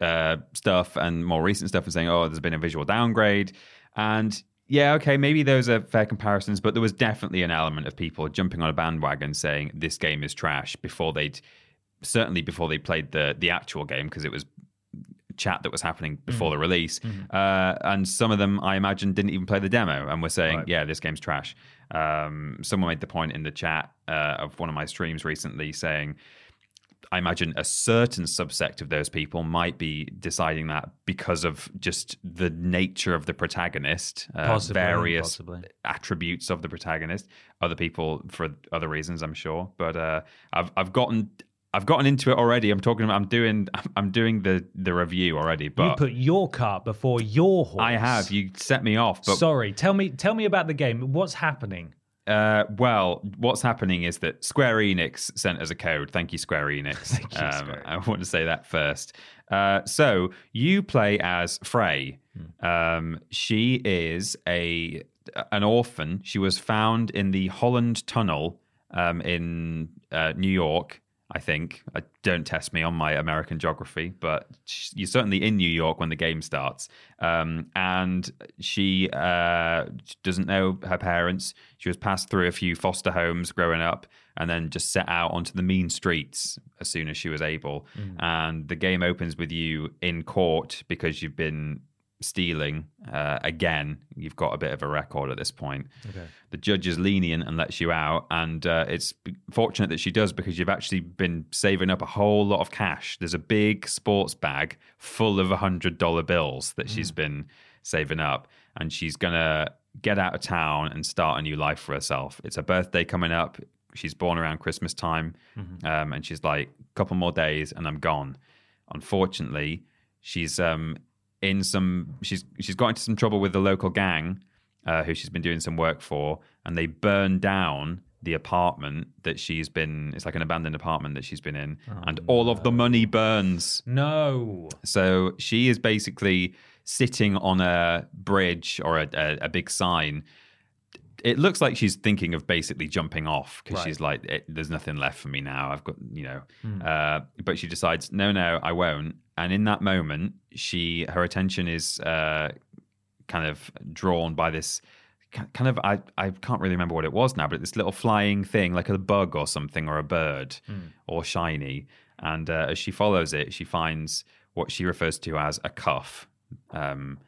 uh, stuff and more recent stuff and saying, oh, there's been a visual downgrade. And yeah, okay, maybe those are fair comparisons, but there was definitely an element of people jumping on a bandwagon saying this game is trash before they'd certainly before they played the the actual game because it was chat that was happening before the release. Uh, and some of them, I imagine, didn't even play the demo and were saying, Right. yeah, this game's trash. Um, someone made the point in the chat uh, of one of my streams recently saying, I imagine a certain subsect of those people might be deciding that because of just the nature of the protagonist, uh, Possibly, various possibly. attributes of the protagonist. Other people for other reasons, I'm sure. But uh, I've I've gotten I've gotten into it already. I'm talking. I'm doing. I'm doing the the review already. But you put your cart before your horse. I have. You set me off. But Sorry, tell me tell me about the game. What's happening? Uh, well, what's happening is that Square Enix sent us a code. Thank you, Square Enix. You, um, Square I want to say that first. Uh, so you play as Frey. Hmm. Um, she is a an orphan. She was found in the Holland Tunnel um, in uh, New York. I think. I don't test me on my American geography, but sh- you're certainly in New York when the game starts. Um, and she uh, doesn't know her parents. She was passed through a few foster homes growing up, and then just set out onto the mean streets as soon as she was able. And the game opens with you in court because you've been stealing uh, again. You've got a bit of a record at this point. The judge is lenient and lets you out, and uh, it's fortunate that she does because you've actually been saving up a whole lot of cash. There's a big sports bag full of hundred dollar bills that she's been saving up, and she's gonna get out of town and start a new life for herself. It's her birthday coming up. She's born around Christmas time, um, and she's like, a couple more days, and I'm gone. Unfortunately, she's um, in some. She's she's got into some trouble with the local gang, uh, who she's been doing some work for, and they burn down the apartment that she's been. It's like an abandoned apartment that she's been in, and all of the money burns. No. So she is basically sitting on a bridge or a, a, a big sign. It looks like she's thinking of basically jumping off because Right. she's like, "Eh, "There's nothing left for me now. I've got, you know." Hmm. Uh, but she decides, "No, no, I won't." And in that moment, she her attention is uh, kind of drawn by this kind of I, I can't really remember what it was now, but this little flying thing like a bug or something or a bird or shiny. And uh, as she follows it, she finds what she refers to as a cuff. Um,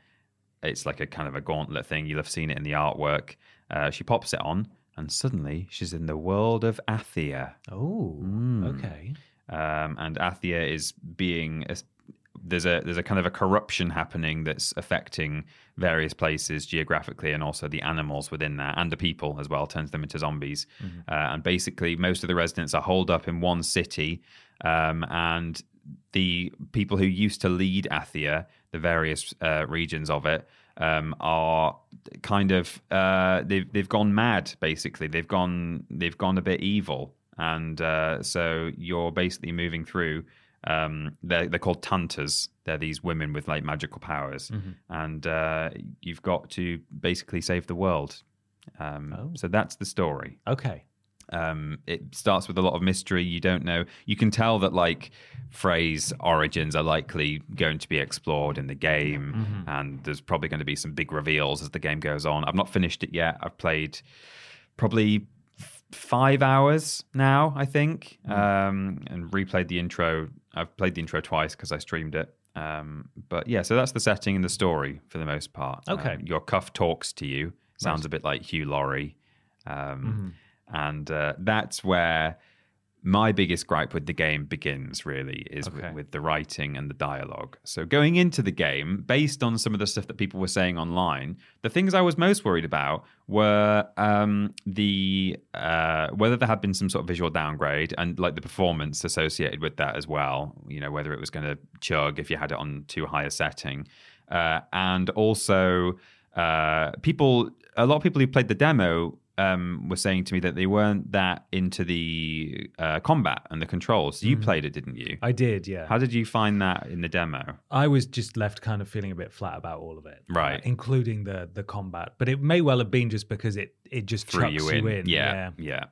it's like a kind of a gauntlet thing. You'll have seen it in the artwork. Uh, she pops it on, and suddenly she's in the world of Athia. Oh. Hmm. Okay. Um, and Athia is being there's a there's a kind of a corruption happening that's affecting various places geographically and also the animals within there and the people as well turns them into zombies. Uh, and basically most of the residents are holed up in one city um, and the people who used to lead Athia the various uh, regions of it um, are kind of uh, they've they've gone mad basically. They've gone they've gone a bit evil. And uh, so you're basically moving through um, they're, they're called tantas they're these women with like magical powers and uh, you've got to basically save the world um, Oh. so that's the story Okay. Um, it starts with a lot of mystery. You don't know. You can tell that like Frey's origins are likely going to be explored in the game, Mm-hmm. and there's probably going to be some big reveals as the game goes on. I've not finished it yet. I've played probably five hours now, I think, Mm. um, and replayed the intro. I've played the intro twice because I streamed it. Um, but yeah, so that's the setting and the story for the most part. Okay. Um, your cuff talks to you. Sounds a bit like Hugh Laurie. Um, Mm-hmm. And uh, that's where my biggest gripe with the game begins, really, is Okay. with, with the writing and the dialogue. So, going into the game, based on some of the stuff that people were saying online, the things I was most worried about were um, the uh, whether there had been some sort of visual downgrade and like the performance associated with that as well. You know, whether it was going to chug if you had it on too high a setting, uh, and also uh, people, a lot of people who played the demo um, were saying to me that they weren't that into the uh, combat and the controls. You played it, didn't you? I did, yeah. How did you find that in the demo? I was just left kind of feeling a bit flat about all of it, Right. uh, including the the combat. But it may well have been just because it it just Threw chucks you in. Yeah, yeah.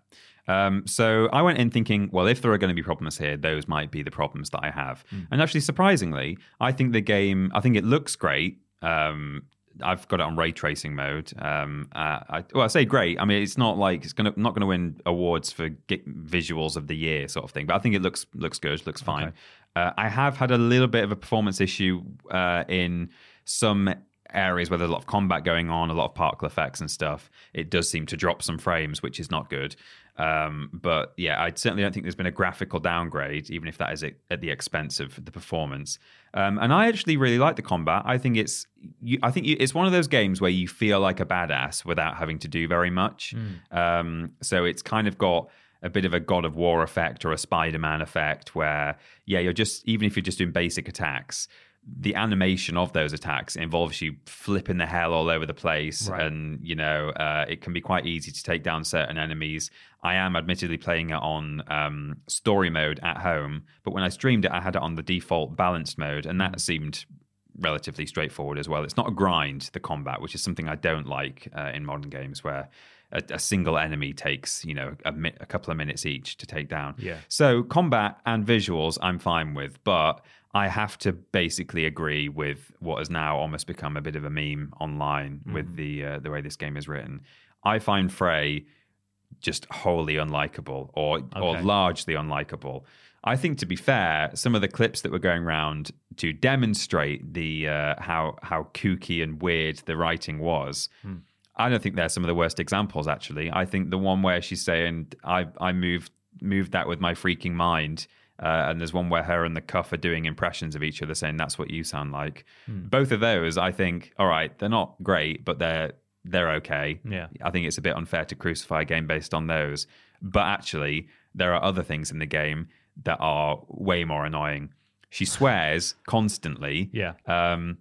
yeah. Um, so I went in thinking, well, if there are going to be problems here, those might be the problems that I have. And actually, surprisingly, I think the game, I think it looks great. Um, I've got it on ray tracing mode. Um, uh, I, well, I say great. I mean, it's not like it's gonna not going to win awards for visuals of the year sort of thing, but I think it looks looks good, looks fine. Uh, I have had a little bit of a performance issue uh, in some areas where there's a lot of combat going on, a lot of particle effects and stuff. It does seem to drop some frames, which is not good. Um, but yeah, I certainly don't think there's been a graphical downgrade, even if that is at the expense of the performance. Um, and I actually really like the combat. I think it's, you, I think you, it's one of those games where you feel like a badass without having to do very much. Um, so it's kind of got a bit of a God of War effect or a Spider Man effect, where yeah, you're just even if you're just doing basic attacks, the animation of those attacks involves you flipping the hell all over the place, Right. and you know uh, it can be quite easy to take down certain enemies. I am admittedly playing it on um, story mode at home, but when I streamed it, I had it on the default balanced mode, and that seemed relatively straightforward as well. It's not a grind, the combat, which is something I don't like uh, in modern games where a, a single enemy takes, you know, a, mi- a couple of minutes each to take down. Yeah. So combat and visuals, I'm fine with, but I have to basically agree with what has now almost become a bit of a meme online with the uh, the way this game is written. I find Frey just wholly unlikable or or largely unlikable. I think to be fair, some of the clips that were going around to demonstrate the uh, how how kooky and weird the writing was. I don't think they're some of the worst examples. Actually, I think the one where she's saying, "I I moved moved that with my freaking mind," uh, and there's one where her and the cuff are doing impressions of each other, saying, "That's what you sound like." Both of those, I think, all right, they're not great, but they're they're okay. Yeah. I think it's a bit unfair to crucify a game based on those. But actually, there are other things in the game that are way more annoying. She swears constantly. Yeah. Um,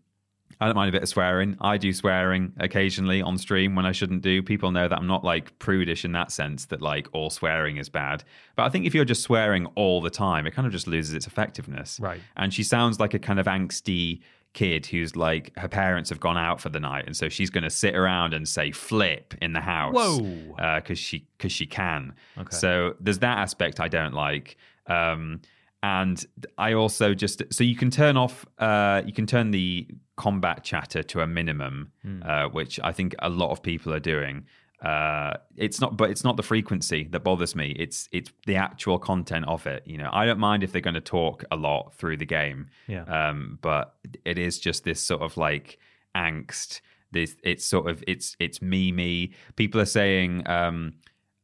I don't mind a bit of swearing. I do swearing occasionally on stream when I shouldn't do. People know that I'm not like prudish in that sense that like all swearing is bad. But I think if you're just swearing all the time, it kind of just loses its effectiveness. Right. And she sounds like a kind of angsty kid who's like her parents have gone out for the night and so she's going to sit around and say flip in the house Whoa. because she because she can Okay. so there's that aspect i don't like um and i also just so you can turn off uh you can turn the combat chatter to a minimum uh, which i think a lot of people are doing. Uh it's not but it's not the frequency that bothers me. It's it's the actual content of it. You know i don't mind if they're going to talk a lot through the game Yeah. um but it is just this sort of like angst. This it's sort of it's it's me me people are saying um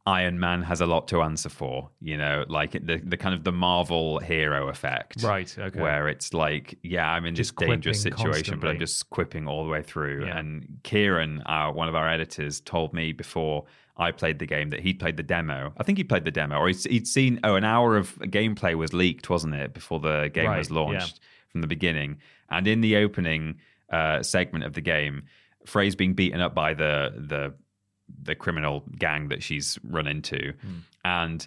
Iron Man has a lot to answer for, you know, like the the kind of the Marvel hero effect, Right, okay. Where it's like, yeah, I'm in Just this dangerous situation, but I'm just quipping all the way through. Yeah. And Kieran, uh, one of our editors, told me before I played the game that he'd played the demo. I think he played the demo, or he'd, he'd seen. Oh, an hour of gameplay was leaked, wasn't it, before the game Right, was yeah. launched from the beginning? And in the opening uh, segment of the game, Frey's being beaten up by the the the criminal gang that she's run into, and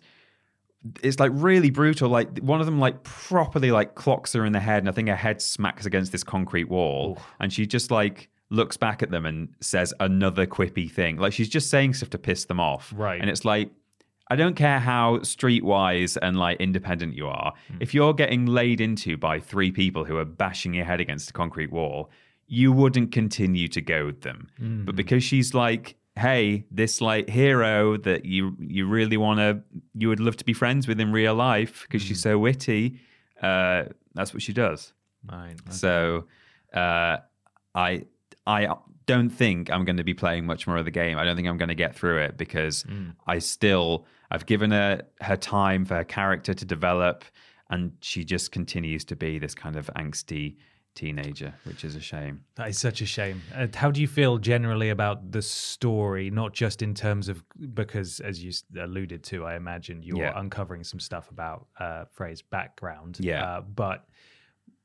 it's like really brutal. Like one of them like properly like clocks her in the head, and I think her head smacks against this concrete wall, and she just like looks back at them and says another quippy thing. Like she's just saying stuff to piss them off, Right. And it's like. I don't care how streetwise and like independent you are. Hmm. If you're getting laid into by three people who are bashing your head against a concrete wall, you wouldn't continue to goad them. Hmm. But because she's like, hey, this like hero that you you really want to, you would love to be friends with in real life because she's Hmm. so witty. Uh, that's what she does. Right. So uh, I I don't think I'm going to be playing much more of the game. I don't think I'm going to get through it because I still I've given her her time for her character to develop, and she just continues to be this kind of angsty teenager, which is a shame. That is such a shame. Uh, how do you feel generally about the story, not just in terms of because, as you alluded to, I imagine you're Yeah. uncovering some stuff about uh, Frey's background. Yeah. Uh, but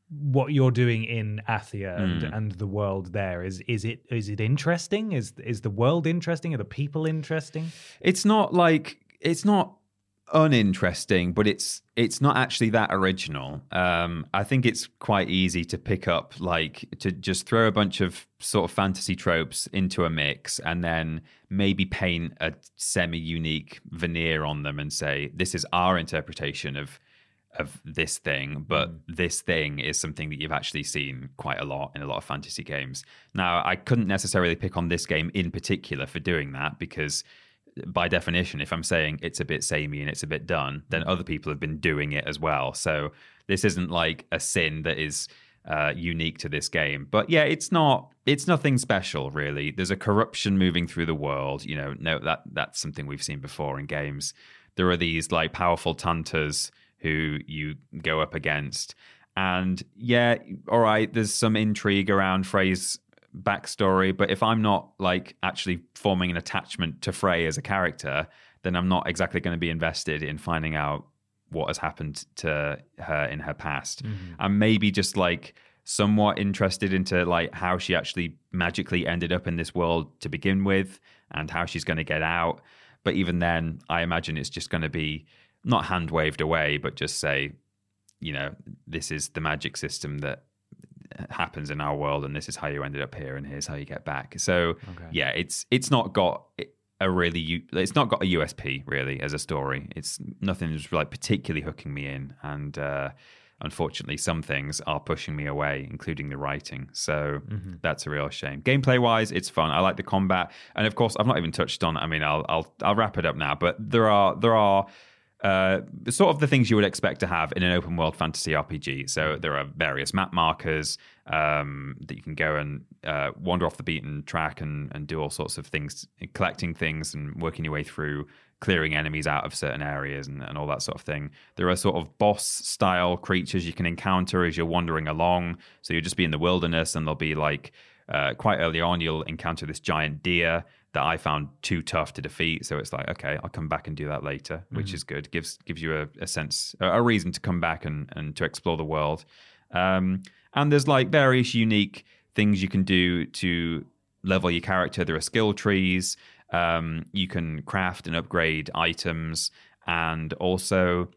what you're doing in Athia and, Mm. and the world there is is it is it interesting? Is is the world interesting? Are the people interesting? It's not like it's not uninteresting, but it's it's not actually that original. Um, I think it's quite easy to pick up, like to just throw a bunch of sort of fantasy tropes into a mix, and then maybe paint a semi-unique veneer on them and say this is our interpretation of of this thing, but this thing is something that you've actually seen quite a lot in a lot of fantasy games. Now, I couldn't necessarily pick on this game in particular for doing that because by definition, if I'm saying it's a bit samey and it's a bit done, then other people have been doing it as well. So this isn't like a sin that is uh, unique to this game. But yeah, it's not. It's nothing special really. There's a corruption moving through the world. You know, no, that that's something we've seen before in games. There are these like powerful tantas who you go up against, and yeah, all right. There's some intrigue around Frey's backstory, but if I'm not like actually forming an attachment to Frey as a character, then I'm not exactly going to be invested in finding out what has happened to her in her past. Mm-hmm. I'm maybe just like somewhat interested into like how she actually magically ended up in this world to begin with and how she's going to get out. But even then, I imagine it's just going to be not hand waved away, but just say, you know, this is the magic system that happens in our world and this is how you ended up here and here's how you get back. So yeah it's it's not got a really it's not got a usp really as a story. It's nothing's like particularly hooking me in and uh unfortunately some things are pushing me away including the writing. So that's a real shame. Gameplay wise it's fun. I like the combat and of course i've not even touched on i mean i'll i'll i'll wrap it up now but there are there are uh, sort of the things you would expect to have in an open world fantasy RPG. So there are various map markers um, that you can go and uh, wander off the beaten track and, and do all sorts of things, collecting things and working your way through, clearing enemies out of certain areas and, and all that sort of thing. There are sort of boss style creatures you can encounter as you're wandering along. So you'll just be in the wilderness and there'll be like uh, quite early on, you'll encounter this giant deer that I found too tough to defeat. So it's like, okay, I'll come back and do that later, which is good. gives gives you a, a sense, a, a reason to come back and and to explore the world. Um, and there's like various unique things you can do to level your character. There are skill trees. Um, you can craft and upgrade items, and also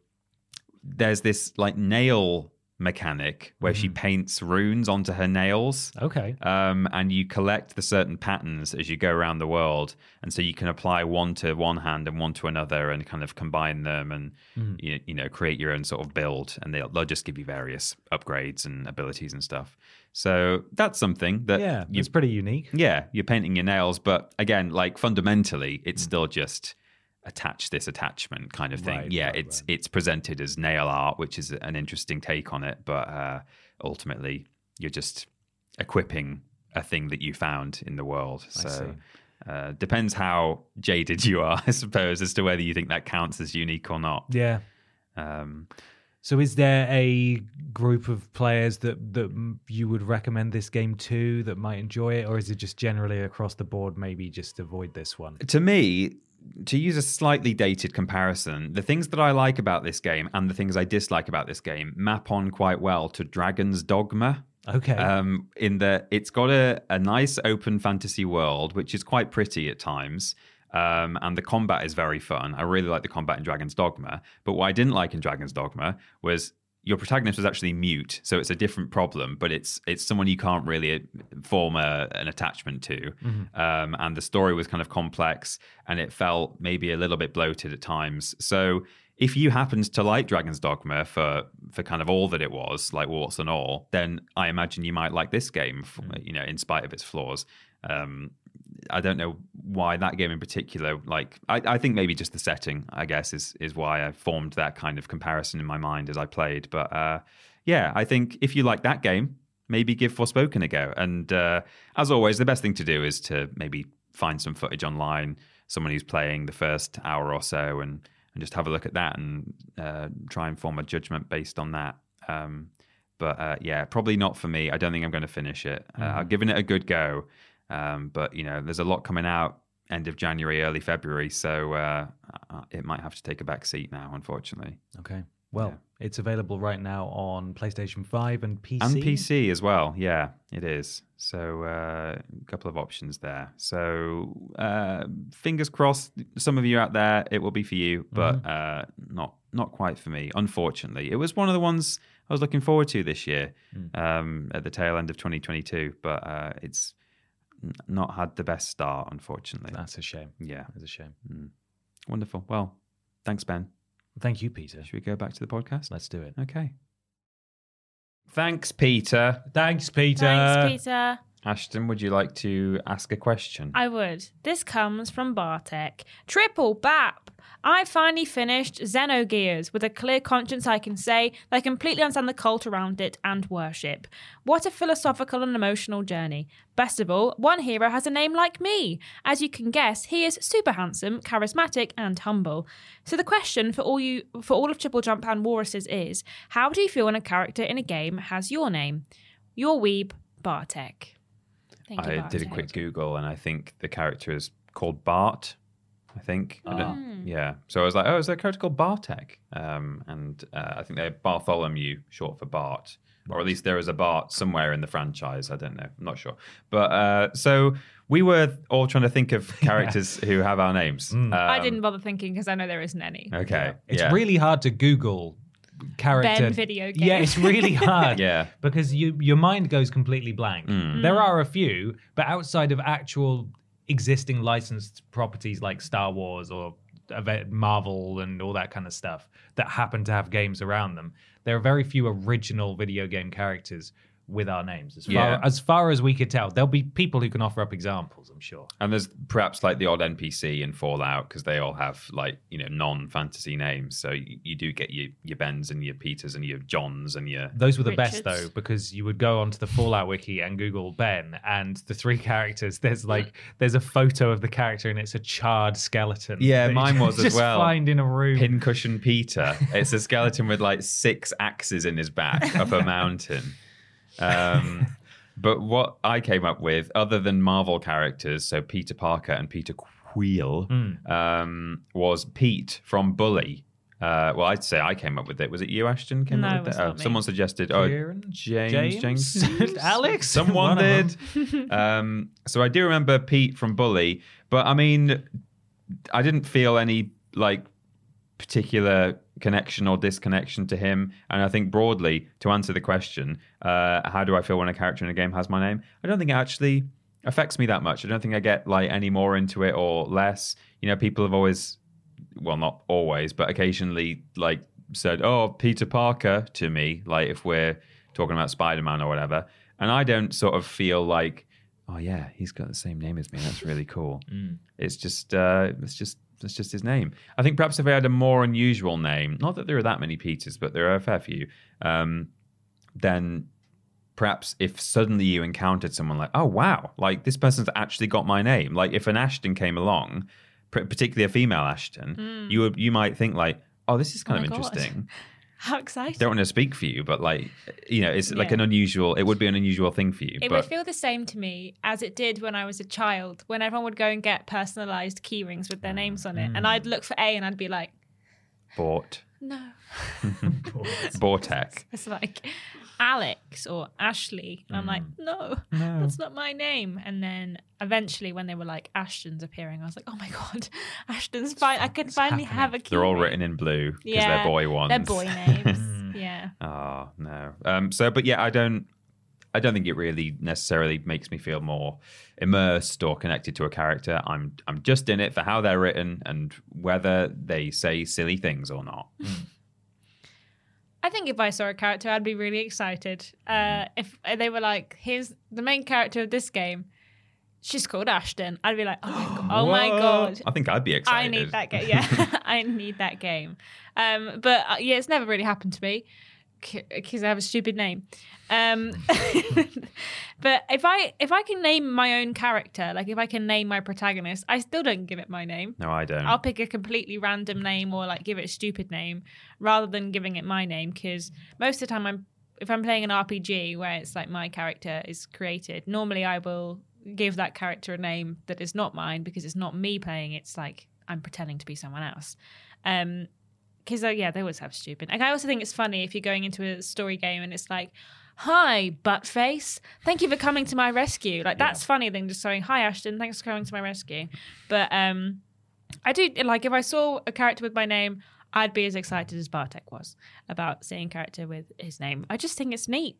there's this like nail mechanic where she mm. paints runes onto her nails. Okay. Um, and you collect the certain patterns as you go around the world, and so you can apply one to one hand and one to another, and kind of combine them, and mm. you, you know create your own sort of build, and they'll, they'll just give you various upgrades and abilities and stuff. So that's something that yeah, you it's pretty unique. yeah, you're painting your nails, but again, like fundamentally, it's mm. still just attach this attachment kind of thing. Right, yeah, right, it's right. it's presented as nail art, which is an interesting take on it, but uh, ultimately, you're just equipping a thing that you found in the world. So. Uh, depends how jaded you are, I suppose, as to whether you think that counts as unique or not. Yeah. Um, So, is there a group of players that that you would recommend this game to that might enjoy it, or is it just generally across the board? Maybe just avoid this one. to me, to use a slightly dated comparison, the things that I like about this game and the things I dislike about this game map on quite well to Dragon's Dogma. Okay. Um, in that it's got a, a nice open fantasy world, which is quite pretty at times. Um, and the combat is very fun. I really like the combat in Dragon's Dogma. But what I didn't like in Dragon's Dogma was your protagonist was actually mute, so it's a different problem, but it's it's someone you can't really uh, form a, an attachment to, um, and the story was kind of complex, and it felt maybe a little bit bloated at times. So if you happened to like Dragon's Dogma for for kind of all that it was, like warts and all, then I imagine you might like this game, f you know, in spite of its flaws. Um, I don't know why that game in particular. Like, I, I think maybe just the setting, I guess, is is why I formed that kind of comparison in my mind as I played. But uh, yeah, I think if you like that game, maybe give Forspoken a go. And uh, as always, the best thing to do is to maybe find some footage online, someone who's playing the first hour or so, and and just have a look at that and uh, try and form a judgment based on that. Um, but uh, yeah, probably not for me. I don't think I'm going to finish it. Uh, I've given it a good go, um, but you know, there's a lot coming out end of January, early February, so uh, uh, it might have to take a back seat now, unfortunately. Okay. Well, it's available right now on PlayStation 5 and PC. And PC as well. Yeah, it is. So uh, a couple of options there. So uh, fingers crossed, some of you out there, it will be for you, but uh, not not quite for me. Unfortunately, it was one of the ones I was looking forward to this year um, at the tail end of 2022, but uh, it's not had the best start, unfortunately. That's a shame. Yeah, That's a shame. Mm. wonderful. Well, thanks, Ben. Thank you, Peter. Should we go back to the podcast? Let's do it. Okay. Thanks, Peter. Thanks, Peter. Thanks, Peter. Ashton, would you like to ask a question? I would. This comes from Bartek. Triple BAP! I finally finished Xenogears with a clear conscience, I can say. that I completely understand the cult around it and worship. What a philosophical and emotional journey. Best of all, one hero has a name like me. As you can guess, he is super handsome, charismatic, and humble. So the question for all you for all of Triple Jump and Walruses is, how do you feel when a character in a game has your name? Your weeb, Bartek. Thank you, I did a Bartek. quick Google, and I think the character is called Bart. I think. I don't- yeah. So I was like, oh, is there a character called Bartek? Um, and uh, I think they're Bartholomew, short for Bart. Or at least there is a Bart somewhere in the franchise. I don't know. I'm not sure. But uh, so we were all trying to think of characters who have our names. Um, I didn't bother thinking because I know there isn't any. Okay. It's yeah. really hard to Google character Ben video game. Yeah, it's really hard. Yeah. because you your mind goes completely blank. Mm. Mm. There are a few, but outside of actual existing licensed properties like Star Wars or Marvel and all that kind of stuff that happen to have games around them, there are very few original video game characters with our names. As far, Yeah. as far as we could tell, there'll be people who can offer up examples. I'm sure. And there's perhaps like the odd NPC in Fallout because they all have like you know non-fantasy names. So you, you do get your your Bens and your Peters and your Johns and your Those were the best though, because you would go onto the Fallout wiki and Google Ben, and the three characters. There's like there's a photo of the character, and it's a charred skeleton. Yeah, mine was as well. Find in a room. pincushion Peter. It's a skeleton with like six axes in his back up a mountain. Um, but what I came up with, other than Marvel characters, so Peter Parker and Peter Quill, um, was Pete from Bully. Uh, well, I'd say I came up with it. Was it you, Ashton? Came No, up it with was that? not me. someone suggested. Oh, Kieran? James, James? Jenkins, Alex? Someone did. um, so I do remember Pete from Bully, but I mean, I didn't feel any like particular connection or disconnection to him. And I think broadly, to answer the question, uh, how do I feel when a character in a game has my name? I don't think it actually affects me that much. I don't think I get like any more into it or less. You know, people have always, well, not always, but occasionally like said, "Oh, Peter Parker" to me, like if we're talking about Spider Man or whatever, and I don't sort of feel like. Oh yeah, he's got the same name as me. That's really cool. It's just, uh, it's just, it's just his name. I think perhaps if I had a more unusual name, not that there are that many Peters, but there are a fair few. Um, then perhaps if suddenly you encountered someone like, oh wow, like this person's actually got my name. Like if an Ashton came along, particularly a female Ashton, you would, you might think like, oh, this is kind Oh of interesting. How exciting. Don't want to speak for you, but like, you know, it's like an unusual. It would be an unusual thing for you. It but would feel the same to me as it did when I was a child, when everyone would go and get personalized key rings with their names on it. And I'd look for A and I'd be like, bought no. Bortek. It's like Alex or Ashley. And I'm like, mm. no, that's not my name. And then eventually, when they were like Ashton's appearing, I was like, oh my God, Ashton's fine. I could finally have a key They're all written in blue because Yeah, they're boy ones. They're boy names. Yeah. Oh no. Um. So, but yeah, I don't. I don't think it really necessarily makes me feel more immersed or connected to a character. I'm I'm just in it for how they're written and whether they say silly things or not. Hmm. I think if I saw a character, I'd be really excited. Uh, if they were like, "Here's the main character of this game," she's called Ashton. I'd be like, "Oh my god! Oh my god. I think I'd be excited. I need that game. Yeah, I need that game." Um, but uh, yeah, it's never really happened to me because I have a stupid name. Um, but if I if I can name my own character, like if I can name my protagonist, I still don't give it my name. No, I don't. I'll pick a completely random name or like give it a stupid name rather than giving it my name because most of the time I'm if I'm playing an RPG where it's like my character is created, normally I will give that character a name that is not mine because it's not me playing. It's like I'm pretending to be someone else. Um, because uh, yeah, they always have stupid. Like I also think it's funny if you're going into a story game and it's like, "Hi, buttface, thank you for coming to my rescue." Like that's funny than just saying, "Hi, Ashton, thanks for coming to my rescue." But um, I do like if I saw a character with my name, I'd be as excited as Bartek was about seeing a character with his name. I just think it's neat.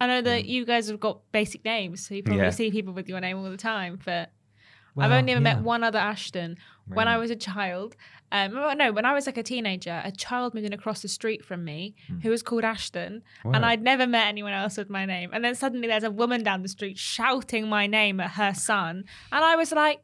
I know that you guys have got basic names, so you probably Yeah. see people with your name all the time, but I've only ever yeah. met one other Ashton when I was a child. Um, no, when I was like a teenager, a child moved in across the street from me Hmm. who was called Ashton, and I'd never met anyone else with my name. And then suddenly there's a woman down the street shouting my name at her son, and I was like,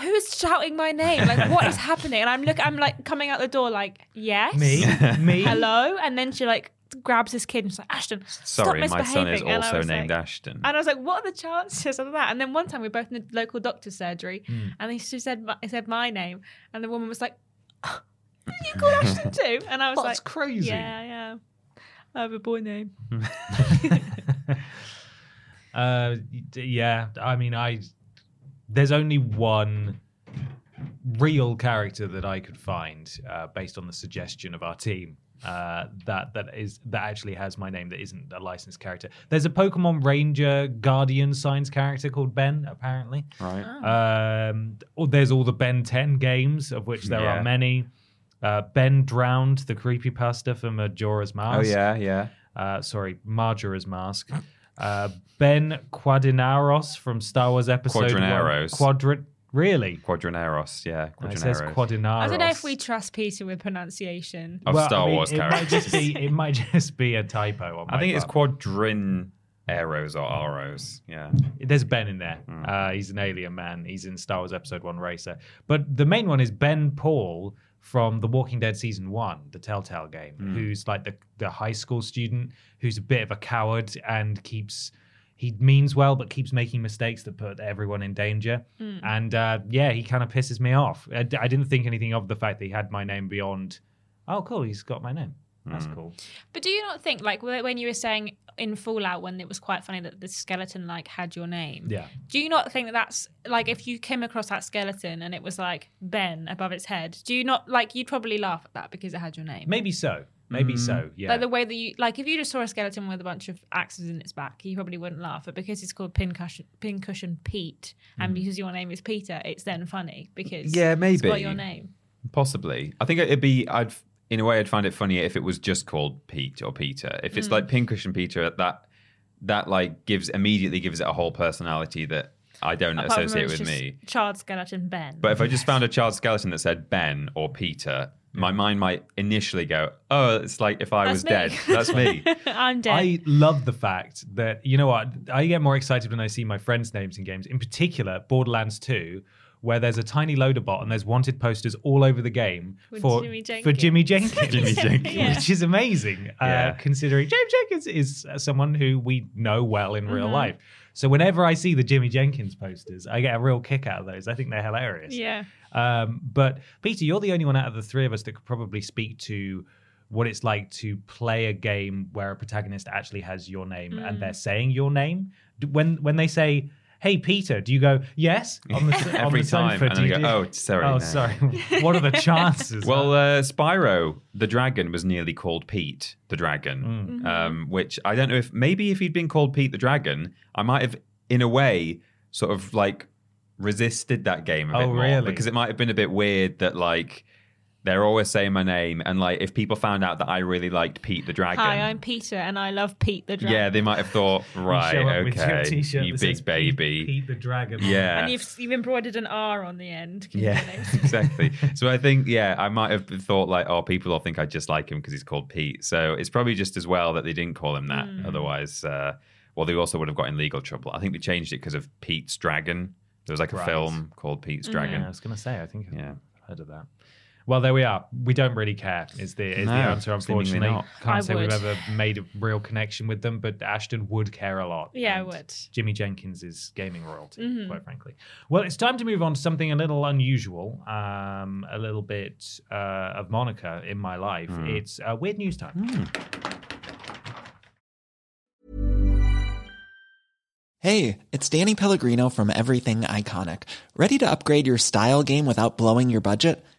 "Who's shouting my name? Like, what is happening?" And I'm look, I'm like coming out the door, like, "Yes, Me, me. hello," and then she like grabs his kid and she's like, "Ashton, Sorry, stop my son is misbehaving." And I also named like, Ashton. and I was like, what are the chances of that? And then one time we were both in the local doctor's surgery Hmm. and he she said, my- he said my name. And the woman was like, "Oh, you called Ashton too? And I was like That's like, crazy. yeah, yeah. I have a boy name. Uh, yeah, I mean, I there's only one real character that I could find uh, based on the suggestion of our team uh, that that is that actually has my name that isn't a licensed character. There's a Pokemon Ranger Guardian Signs character called Ben, apparently. right. Um, or there's all the Ben 10 games, of which there Yeah. are many. Uh, ben Drowned, the creepy pasta from Majora's Mask. Oh yeah, yeah. Uh, sorry, Marjora's Mask. Uh, ben Quadinaros from Star Wars Episode Quadraneros. One. Quadri- really? Quadraneros, yeah. No, It says Quadraneros. I don't know if we trust Peter with pronunciation. Of Star Wars it Might just characters. be, it might just be a typo. On I my think it's part. quadrin arrows or arrows. Yeah. There's Ben in there. Uh, he's an alien man. He's in Star Wars Episode One Racer. But the main one is Ben Paul from The Walking Dead season one, the Telltale game, who's like the the high school student who's a bit of a coward and keeps. He means well, but keeps making mistakes that put everyone in danger. And uh, yeah, he kind of pisses me off. I, I didn't think anything of the fact that he had my name beyond. Oh, cool, he's got my name. That's cool. But do you not think, like, when you were saying in Fallout, when it was quite funny that the skeleton, like, had your name? Yeah. Do you not think that that's, like, if you came across that skeleton and it was, like, Ben above its head, do you not, like, you'd probably laugh at that because it had your name? Maybe so. Maybe mm. so. Yeah. Like the way that you like, if you just saw a skeleton with a bunch of axes in its back, you probably wouldn't laugh. But because it's called Pincushion, Pincushion Pete, and mm. because your name is Peter, it's then funny because Yeah, it's got maybe. your name. Possibly. I think it'd be. I'd in a way, I'd find it funnier if it was just called Pete or Peter. If it's mm. like Pincushion Peter, that that like gives immediately gives it a whole personality that I don't Apart from associate it's with just me. Child skeleton Ben. But if I just found a child skeleton that said Ben or Peter, my mind might initially go, "Oh, it's like if I That's was me. dead. That's me." I'm dead. I love the fact that you know what I get more excited when I see my friends' names in games. In particular, Borderlands 2, where there's a tiny loader bot and there's wanted posters all over the game For for Jimmy for Jimmy Jenkins. Jenkins, Jimmy Jenkins. Yeah. which is amazing. Yeah. Uh, considering James Jenkins is uh, someone who we know well in Mm-hmm. real life. So whenever I see the Jimmy Jenkins posters, I get a real kick out of those. I think they're hilarious. yeah. Um, but Peter, you're the only one out of the three of us that could probably speak to what it's like to play a game where a protagonist actually has your name Mm. and they're saying your name. When when they say, "Hey Peter," do you go yes on the, s- on Every the time, sofa? and Do you I do- "Oh, sorry, Oh, no." sorry. what are the chances? Well, uh, Spyro the dragon was nearly called Pete the dragon, Mm. Mm-hmm. um, which I don't know if maybe if he'd been called Pete the dragon, I might have, in a way, sort of like resisted that game a bit Oh, more really? because it might have been a bit weird that like They're always saying my name, and like if people found out that I really liked Pete the Dragon, Hi, I'm Peter, and I love Pete the Dragon. yeah, they might have thought, right, Show up with your okay, t-shirt you that says big baby, Pete, Pete the Dragon. yeah, And you've you've embroidered an R on the end. Yeah, exactly. So I think, yeah, I might have thought like, oh, people will think I just like him because he's called Pete. So it's probably just as well that they didn't call him that. Hmm. Otherwise, uh, well, they also would have got in legal trouble. I think they changed it because of Pete's Dragon. There was like a Right. film called Pete's Dragon. Yeah, I was going to say, I think Yeah. I've heard of that. Well, there we are. We don't really care. Is the is No, the answer? Unfortunately, not. can't I say would. we've ever made a real connection with them, but Ashton would care a lot. Yeah, I would. Jimmy Jenkins is gaming royalty, Mhm. quite frankly. Well, it's time to move on to something a little unusual, um, a little bit uh, of Monica in my life. Hmm. It's uh, weird news time. Hey, it's Danny Pellegrino from Everything Iconic. Ready to upgrade your style game without blowing your budget?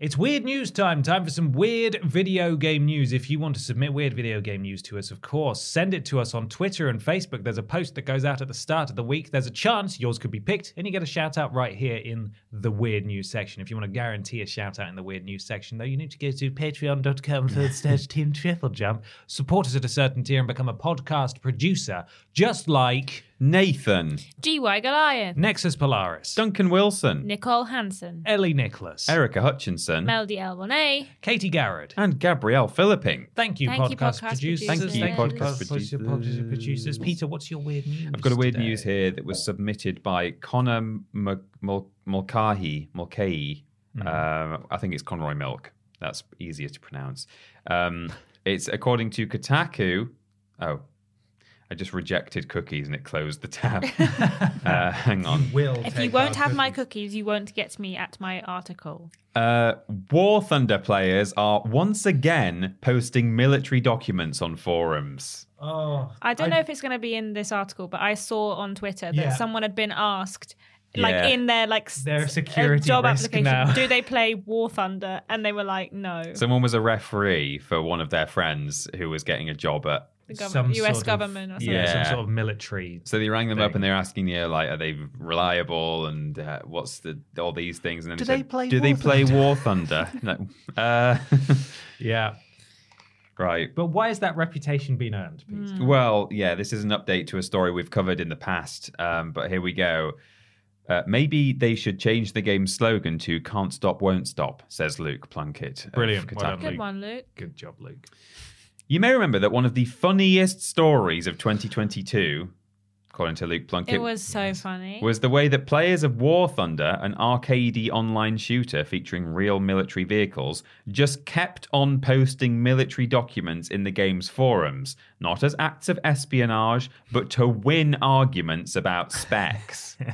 It's weird news time. Time for some weird video game news. If you want to submit weird video game news to us, of course, send it to us on Twitter and Facebook. There's a post that goes out at the start of the week. There's a chance yours could be picked, and you get a shout out right here in the weird news section. If you want to guarantee a shout out in the weird news section, though, you need to go to patreon.com forward slash team triple jump, support us at a certain tier, and become a podcast producer, just like Nathan, GY Goliath, Nexus Polaris, Duncan Wilson, Nicole Hansen, Ellie Nicholas, Erica Hutchinson, Melody Elbonet, Katie Garrett. and Gabrielle Philipping. Thank you, Thank you, podcast, podcast producers. producers. Thank you, podcast podcast producers. producers. Peter, what's your weird news? I've got a weird today? news here that was submitted by Connor M- Mul- Mulcahy. Mulcahy. Um, I think it's Conroy Milk. That's easier to pronounce. Um, it's according to Kotaku. Oh, I just rejected cookies and it closed the tab. uh, hang on. Will If you won't our have my cookies. cookies, you won't get me at my article. Uh, War Thunder players are once again posting military documents on forums. Oh, I don't know if it's going to be in this article, but I saw on Twitter that Yeah. someone had been asked, like Yeah. in their like Their security job application, now. do they play War Thunder? And they were like, no. Someone was a referee for one of their friends who was getting a job at the gov- some U.S. sort of- government or something. Yeah, Yeah. some sort of military. So they rang them up and they're asking you like, are they reliable and uh, what's the all these things? And then Do they they said, play Do they War play Thunder?" War Thunder? no. uh, Yeah, right. but why has that reputation been earned. Pete? Well, yeah, this is an update to a story we've covered in the past, um, but here we go. Uh, maybe they should change the game's slogan to "Can't stop, won't stop," says Luke Plunkett. Brilliant. Well done, Good Luke. one, Luke. Good job, Luke. You may remember that one of the funniest stories of 2022 according to Luke Plunkett, It was so funny. was the way that players of War Thunder, an arcadey online shooter featuring real military vehicles, just kept on posting military documents in the game's forums, not as acts of espionage, but to win arguments about specs.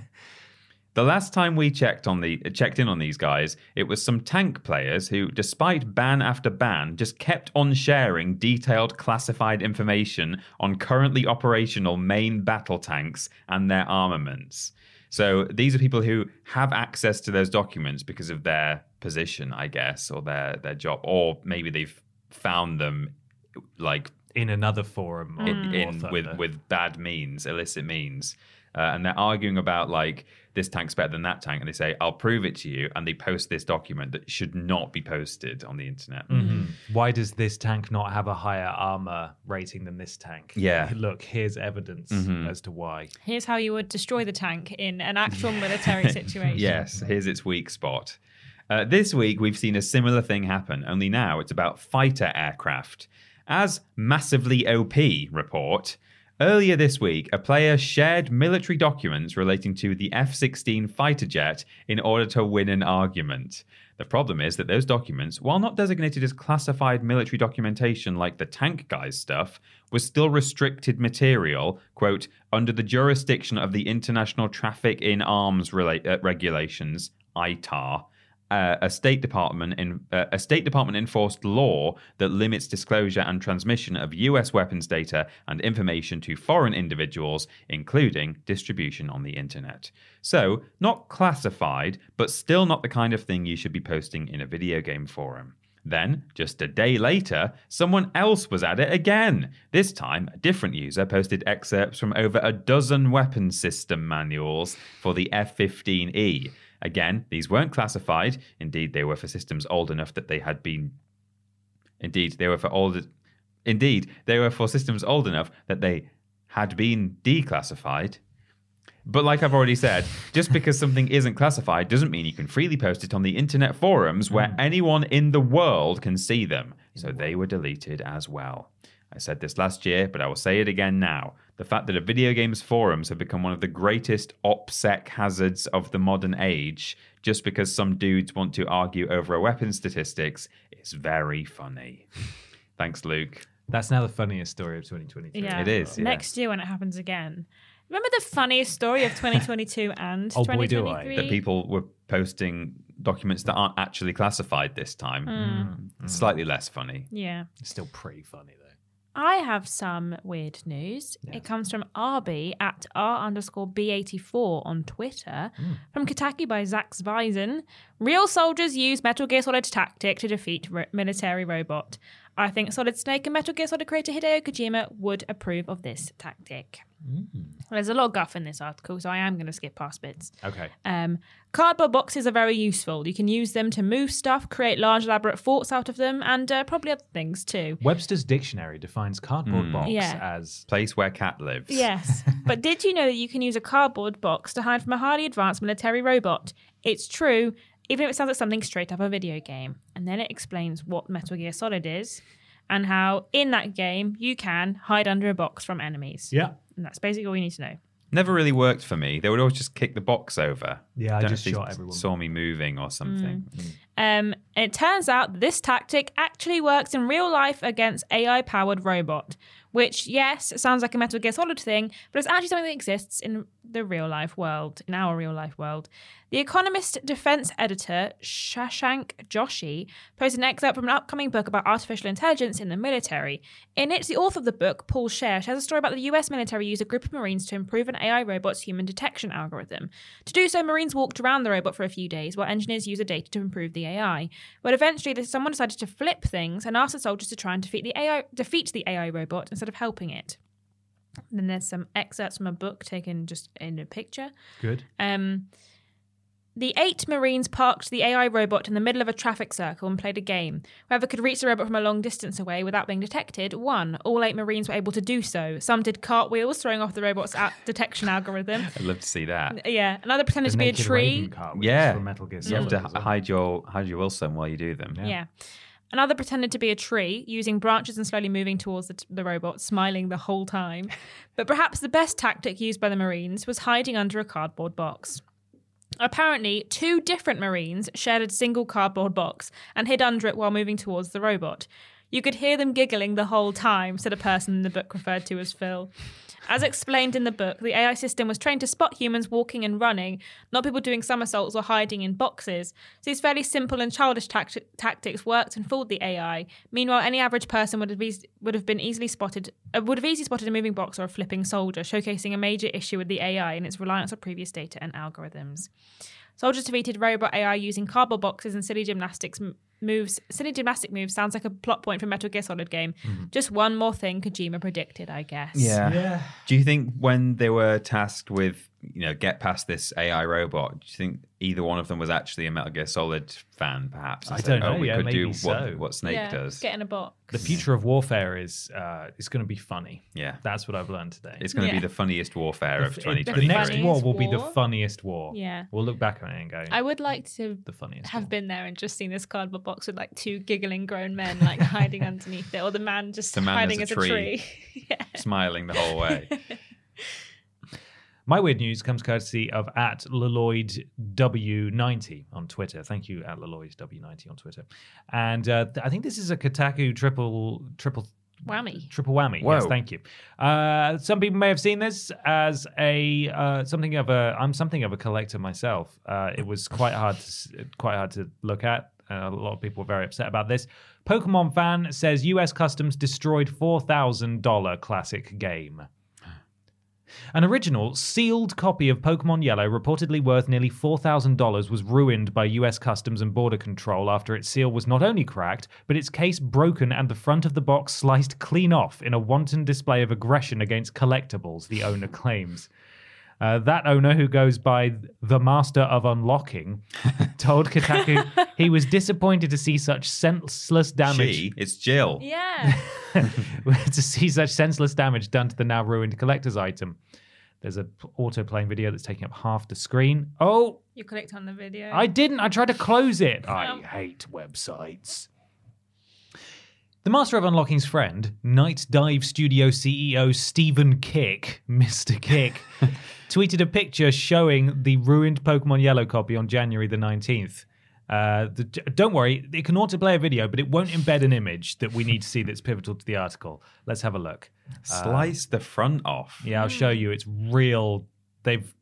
The last time we checked on the checked in on these guys, it was some tank players who, despite ban after ban, just kept on sharing detailed classified information on currently operational main battle tanks and their armaments. So these are people who have access to those documents because of their position, I guess, or their their job, or maybe they've found them like in another forum in, in with with bad means, illicit means, uh, and they're arguing about like this tank's better than that tank, and they say I'll prove it to you, and they post this document that should not be posted on the internet. Mhm. Why does this tank not have a higher armor rating than this tank? Yeah. Look, here's evidence Mhm. as to why. Here's how you would destroy the tank in an actual military situation. Yes, here's its weak spot. Uh, this week, we've seen a similar thing happen, only now it's about fighter aircraft. As Massively OP report, earlier this week, a player shared military documents relating to the F 16 fighter jet in order to win an argument. The problem is that those documents, while not designated as classified military documentation like the tank guy's stuff, was still restricted material, quote, under the jurisdiction of the International Traffic in Arms Rela- uh, Regulations, ITAR, a State Department in, uh, a State Department enforced law that limits disclosure and transmission of U.S. weapons data and information to foreign individuals, including distribution on the internet. So, not classified, but still not the kind of thing you should be posting in a video game forum. Then, just a day later, someone else was at it again. This time, a different user posted excerpts from over a dozen weapon system manuals for the F 15E. Again, these weren't classified. Indeed, they were for systems old enough that they had been. Indeed, they were for old. Indeed, they were for systems old enough that they had been declassified. But like I've already said, just because something isn't classified doesn't mean you can freely post it on the internet forums where anyone in the world can see them. So they were deleted as well. I said this last year, but I will say it again now. The fact that a video games forums have become one of the greatest OPSEC hazards of the modern age, just because some dudes want to argue over a weapon statistics, is very funny. Thanks, Luke. That's now the funniest story of 2023. Yeah. It is, yeah. Next year when it happens again. Remember the funniest story of 2022 and Oh, boy, do I. 2023? That people were posting documents that aren't actually classified this time. Mm. Slightly less funny. Yeah. It's still pretty funny, though. I have some weird news. It comes from RB at R underscore B84 on Twitter. Hmm. From Kotaku by Zack Zwiezen. Real soldiers use Metal Gear Solid tactic to defeat military robot. I think Solid Snake and Metal Gear Solid creator Hideo Kojima would approve of this tactic. There's a lot of guff in this article, so I am going to skip past bits. Okay. Um, cardboard boxes are very useful. You can use them to move stuff, create large, elaborate forts out of them, and uh, probably other things too. Webster's dictionary defines cardboard box Yeah. as Place where cat lives. Yes. but did you know that you can use a cardboard box to hide from a highly advanced military robot? It's true, even if it sounds like something straight up a video game. And then it explains what Metal Gear Solid is and how in that game you can hide under a box from enemies. yeah. And that's basically all you need to know. Never really worked for me. They would always just kick the box over. Yeah, I Don't know just if they shot everyone. Saw me moving or something. Um, it turns out that this tactic actually works in real life against AI powered robot, which, yes, sounds like a Metal Gear Solid thing, but it's actually something that exists in the real life world, in our real life world. The Economist defense editor, Shashank Joshi, posted an excerpt from an upcoming book about artificial intelligence in the military. In it, the author of the book, Paul Scharre, shares a story about the US military use a group of Marines to improve an AI robot's human detection algorithm. To do so, Marines walked around the robot for a few days while engineers used the data to improve the AI. But eventually, someone decided to flip things and asked the soldiers to try and defeat the AI, defeat the AI robot instead of helping it. Then there's some excerpts from a book taken just in a picture. good. Um, the eight Marines parked the AI robot in the middle of a traffic circle and played a game. Whoever could reach the robot from a long distance away without being detected won. All eight Marines were able to do so. Some did cartwheels, throwing off the robot's a- detection algorithm. I'd love to see that. Yeah, another pretended The to be a tree. Yeah. from Metal Gear You have Solid to as well. hide your hide your Wilson while you do them. Yeah. Another pretended to be a tree, using branches and slowly moving towards the, the robot, smiling the whole time. But perhaps the best tactic used by the Marines was hiding under a cardboard box. Apparently, two different Marines shared a single cardboard box and hid under it while moving towards the robot. You could hear them giggling the whole time, said a person in the book referred to as Phil. As explained in the book, the AI system was trained to spot humans walking and running, not people doing somersaults or hiding in boxes. So these fairly simple and childish tact- tactics worked and fooled the AI. Meanwhile, any average person would have, eas- would have been easily spotted, uh, would have easily spotted a moving box or a flipping soldier, showcasing a major issue with the AI and its reliance on previous data and algorithms. Soldiers defeated robot AI using cardboard boxes and silly gymnastics m- moves. Silly gymnastic moves sounds like a plot point from Metal Gear Solid game. Just one more thing Kojima predicted, I guess. Yeah. Do you think when they were tasked with, you know, get past this AI robot, do you think either one of them was actually a Metal Gear Solid fan, perhaps? I don't said, know, Oh, we yeah, could do so. what, what Snake yeah, does. Get in a box. The future of warfare is uh, is going to be funny. Yeah. That's what I've learned today. It's going to Yeah. be the funniest warfare of 2023. the next war will be the funniest war. Yeah. We'll look back on it and go, I would like to the funniest. have war. been there and just seen this cardboard box with like two giggling grown men like hiding underneath it, or the man just The man hiding as as a a tree. tree. yeah. Smiling the whole way. My weird news comes courtesy of at w 90 on Twitter. Thank you at w 90 on Twitter. And uh, th- I think this is a Kotaku triple triple Whammy. triple whammy. Yes, thank you. Uh, some people may have seen this as a uh, something of a. I'm something of a collector myself. Uh, it was quite hard, to, quite hard to look at. Uh, a lot of people were very upset about this. Pokemon fan says U.S. Customs destroyed four thousand dollar classic game. An original sealed copy of Pokemon Yellow, reportedly worth nearly $4,000, was ruined by US Customs and Border Control after its seal was not only cracked, but its case broken and the front of the box sliced clean off in a wanton display of aggression against collectibles, the owner claims. Uh, that owner, who goes by the Master of Unlocking, told Kotaku he was disappointed to see such senseless damage she, it's Jill. Yeah. to see such senseless damage done to the now ruined collector's item. There's a auto playing video that's taking up half the screen. Oh, you clicked on the video. I didn't. I tried to close it. I Oh. hate websites. The Master of Unlocking's friend, Nightdive Studio CEO Stephen Kick, Mr. Kick, tweeted a picture showing the ruined Pokemon Yellow copy on January the 19th. Uh, the, don't worry, it can autoplay a video, but it won't embed an image that we need to see that's pivotal to the article. Let's have a look. Slice the front off. Yeah, I'll show you. It's real. They've.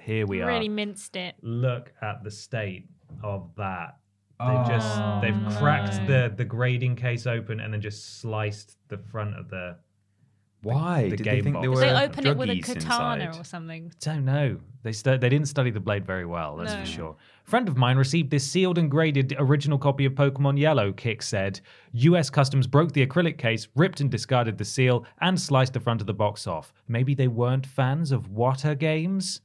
Here we really are. Really minced it. Look at the state of that. They've oh, just they've cracked the the grading case open and then just sliced the front of the. Why? the Did game they think box. there Did were they open it with a druggies katana inside? or something? Don't know. They stu- they didn't study the blade very well. That's No. for sure. A friend of mine received this sealed and graded original copy of Pokemon Yellow. Kick said, U.S. Customs broke the acrylic case, ripped and discarded the seal, and sliced the front of the box off. Maybe they weren't fans of Wata Games.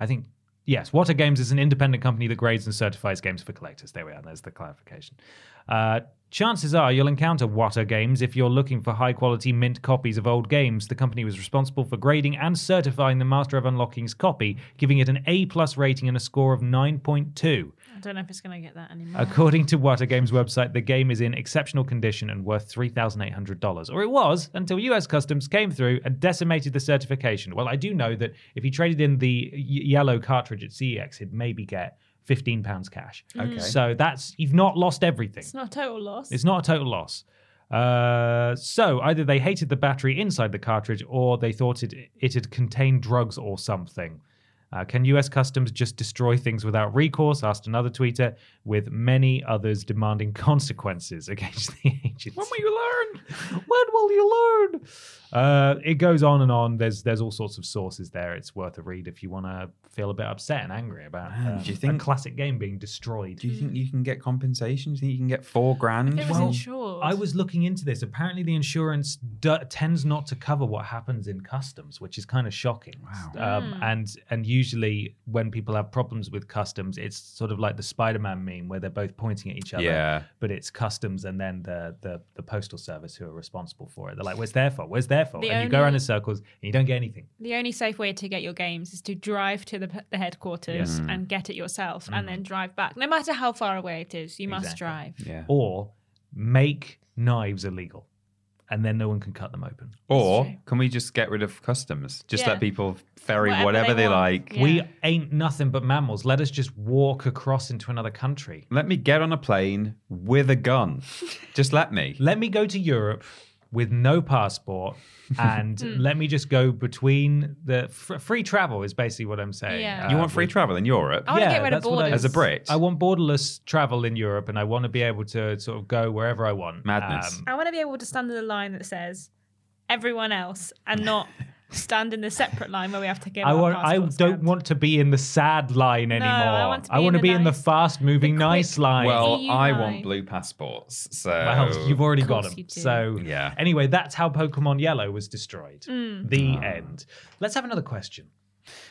I think yes, Wata Games is an independent company that grades and certifies games for collectors. There we are. There's the clarification. Uh, chances are you'll encounter Wata Games if you're looking for high quality mint copies of old games. The company was responsible for grading and certifying the Master of Unlocking's copy, giving it an A plus rating and a score of 9.2. I don't know if it's going to get that anymore. According to Wata Games website, the game is in exceptional condition and worth $3,800. Or it was until US Customs came through and decimated the certification. Well, I do know that if you traded in the y- yellow cartridge at CEX, he'd maybe get £15 cash. Okay. So that's, you've not lost everything. It's not a total loss. It's not a total loss. Uh, so either they hated the battery inside the cartridge or they thought it, it had contained drugs or something. Uh, can US Customs just destroy things without recourse? Asked another tweeter, with many others demanding consequences against the agency. When will you learn? when will you learn? Uh, it goes on and on. There's there's all sorts of sources there. It's worth a read if you want to feel a bit upset and angry about Man, uh, do you a classic game being destroyed. Do you think you can get compensation? Do you think you can get four grand? It was Well, insured. I was looking into this. Apparently, the insurance d- tends not to cover what happens in customs, which is kind of shocking. Wow. Um, And and usually, when people have problems with customs, it's sort of like the Spider-Man meme where they're both pointing at each other. Yeah. But it's customs and then the the the postal service who are responsible for it. They're like, "Where's their fault? Where's their there for. The and you go around in circles and you don't get anything. The only safe way to get your games is to drive to the, the headquarters Yes. Mm. and get it yourself, and mm. then drive back. No matter how far away it is, you must drive. Yeah. Or make knives illegal, and then no one can cut them open. Or can we just get rid of customs? Just Yeah. let people ferry Whatever whatever, they they, like. Yeah. We ain't nothing but mammals. Let us just walk across into another country. Let me get on a plane with a gun. just let me. Let me go to Europe with no passport and Hmm. let me just go between the fr- free travel is basically what I'm saying. Yeah. You Uh, want free travel in Europe? I want to get rid of that's what I- borders. As a Brit? I want borderless travel in Europe and I want to be able to sort of go wherever I want. Madness. Um, I want to be able to stand in the line that says everyone else and not stand in the separate line where we have to give I our want. I don't scanned. want to be in the sad line anymore. I want to be I in to the be in the fast-moving, the nice line. Well, EU I line. want blue passports. So Well, you've already Of got them. So Yeah. Anyway, that's how Pokemon Yellow was destroyed. Mm. The Ah. end. Let's have another question.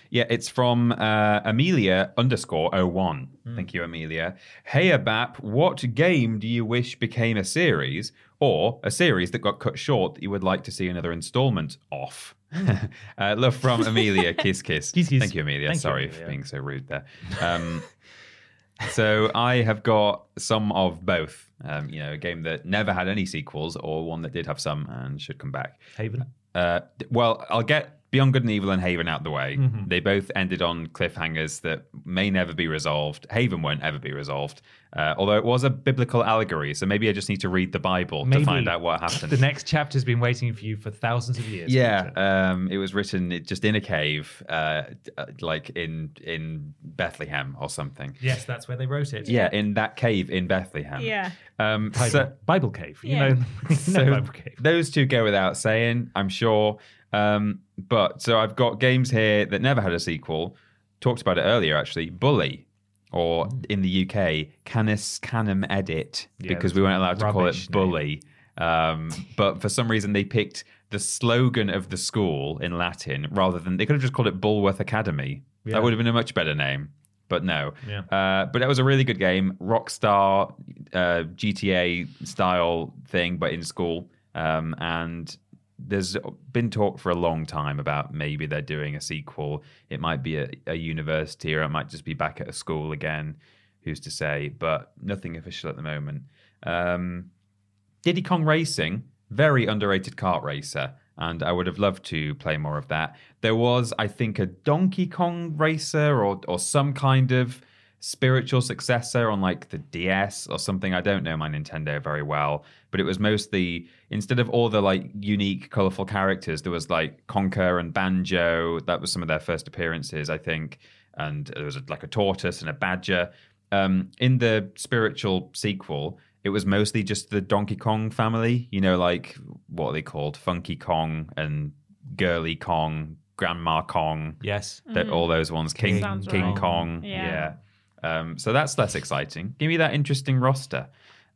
Yeah, it's from uh, Amelia underscore 01. Thank you, Amelia. Hey, Abap, what game do you wish became a series or a series that got cut short that you would like to see another installment of? uh, love from Amelia. Kiss, kiss. Kiss, kiss. Thank you, Amelia. Thank you, Sorry Amelia. for being so rude there. Um, so I have got some of both. Um, you know, a game that never had any sequels or one that did have some and should come back. Haven. Uh, well, I'll get Beyond Good and Evil and Haven out the way. Mm-hmm. They both ended on cliffhangers that may never be resolved. Haven won't ever be resolved, uh, although it was a biblical allegory. So maybe I just need to read the Bible Maybe to find out what happened. The next chapter's been waiting for you for thousands of years. yeah, um, it was written just in a cave, uh, uh, like in in Bethlehem or something. yes, that's where they wrote it. Yeah, in that cave in Bethlehem. Yeah. Um, Bible, so, Bible cave. You Yeah. know, you know so Bible cave. those two go without saying, I'm sure. Um, but so I've got games here that never had a sequel. Talked about it earlier, actually. Bully, or in the UK, Canis Canem Edit, Yeah, because we weren't allowed to call it. Bully. Um, but for some reason, they picked the slogan of the school in Latin rather than they could have just called it Bullworth Academy. Yeah. That would have been a much better name. But no. Yeah. Uh, but that was a really good game. Rockstar uh, GTA style thing, but in school. Um, and there's been talk for a long time about maybe they're doing a sequel. It might be a, a university or it might just be back at a school again. Who's to say? But nothing official at the moment. Um, Diddy Kong Racing, very underrated kart racer, and I would have loved to play more of that. There was, I think, a Donkey Kong racer or or some kind of spiritual successor on like the DS or something. I don't know my Nintendo very well, but it was mostly instead of all the like unique, colorful characters, there was like Conker and Banjo. That was some of their first appearances, I think, and there was like a tortoise and a badger. Um, in the spiritual sequel, it was mostly just the Donkey Kong family. You know, like what are they called? Funky Kong and Girly Kong, Grandma Kong. Yes. That all those ones. King Mm. Sounds King right. Kong. Yeah. Yeah. Um, so that's less exciting. Give me that interesting roster.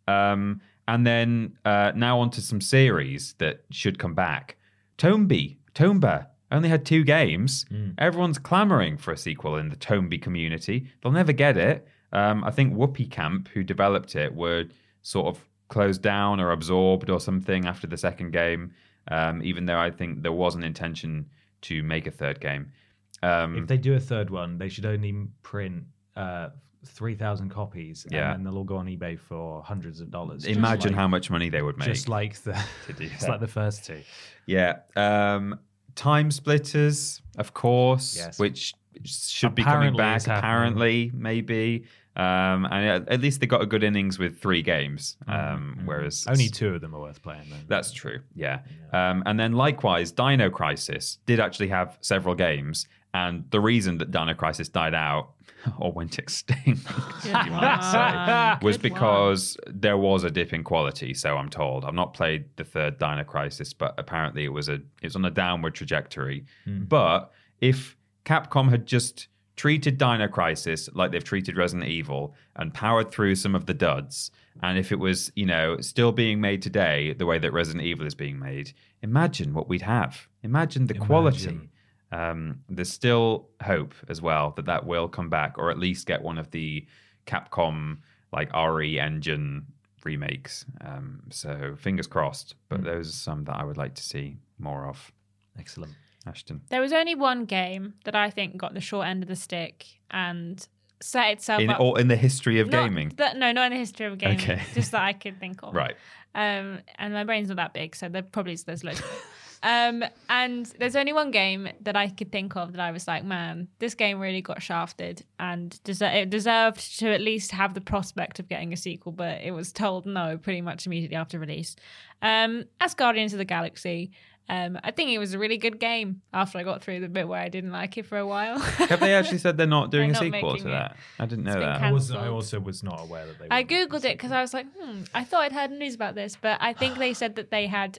Um, and then uh, now onto some series that should come back. Tombi, Tomba only had two games. Everyone's clamoring for a sequel in the Tombi community. They'll never get it. Um, I think Whoopee Camp, who developed it, were sort of closed down or absorbed or something after the second game. Um, even though I think there was an intention to make a third game. Um, If they do a third one, they should only print uh, 3,000 copies Yeah. and then they'll all go on eBay for hundreds of dollars. Imagine like- how much money they would make. Just like the, just like the first two. yeah. Um, Time Splitters, of course, Yes. which should be coming back. Apparently, maybe. Um, and at- least they got a good innings with three games. Mm-hmm. Um, Whereas Only two of them are worth playing. Though. That's true. Yeah. Um, and then likewise, Dino Crisis did actually have several games. And the reason that Dino Crisis died out or went extinct you might say, was Good one. because there was a dip in quality. So I'm told. I've not played the third Dino Crisis, but apparently it was a it was on a downward trajectory. Hmm. But if Capcom had just treated Dino Crisis like they've treated Resident Evil and powered through some of the duds, and if it was, you know, still being made today the way that Resident Evil is being made, imagine what we'd have. Imagine the quality. Imagine. Um, there's still hope as well that that will come back, or at least get one of the Capcom like RE engine remakes. Um, so fingers crossed. But those are some that I would like to see. more of. Excellent. Ashton. There was only one game that I think got the short end of the stick and set itself In, up. or in the history of Not gaming. that- no, not in the history of gaming. Okay. Just that I could think of. Right. Um, and my brain's not that big, so there probably there's loads. Of it. Um, and there's only one game that I could think of that I was like, man, this game really got shafted and deser- it deserved to at least have the prospect of getting a sequel, but it was told no pretty much immediately after release. Um, as Guardians of the Galaxy. Um, I think it was a really good game after I got through the bit where I didn't like it for a while. Have they actually said they're not doing They're a not sequel to making it. that? I didn't know that. I, was, I also was not aware that they. I googled it because I was like, hmm, I thought I'd heard news about this, but I think they said that they had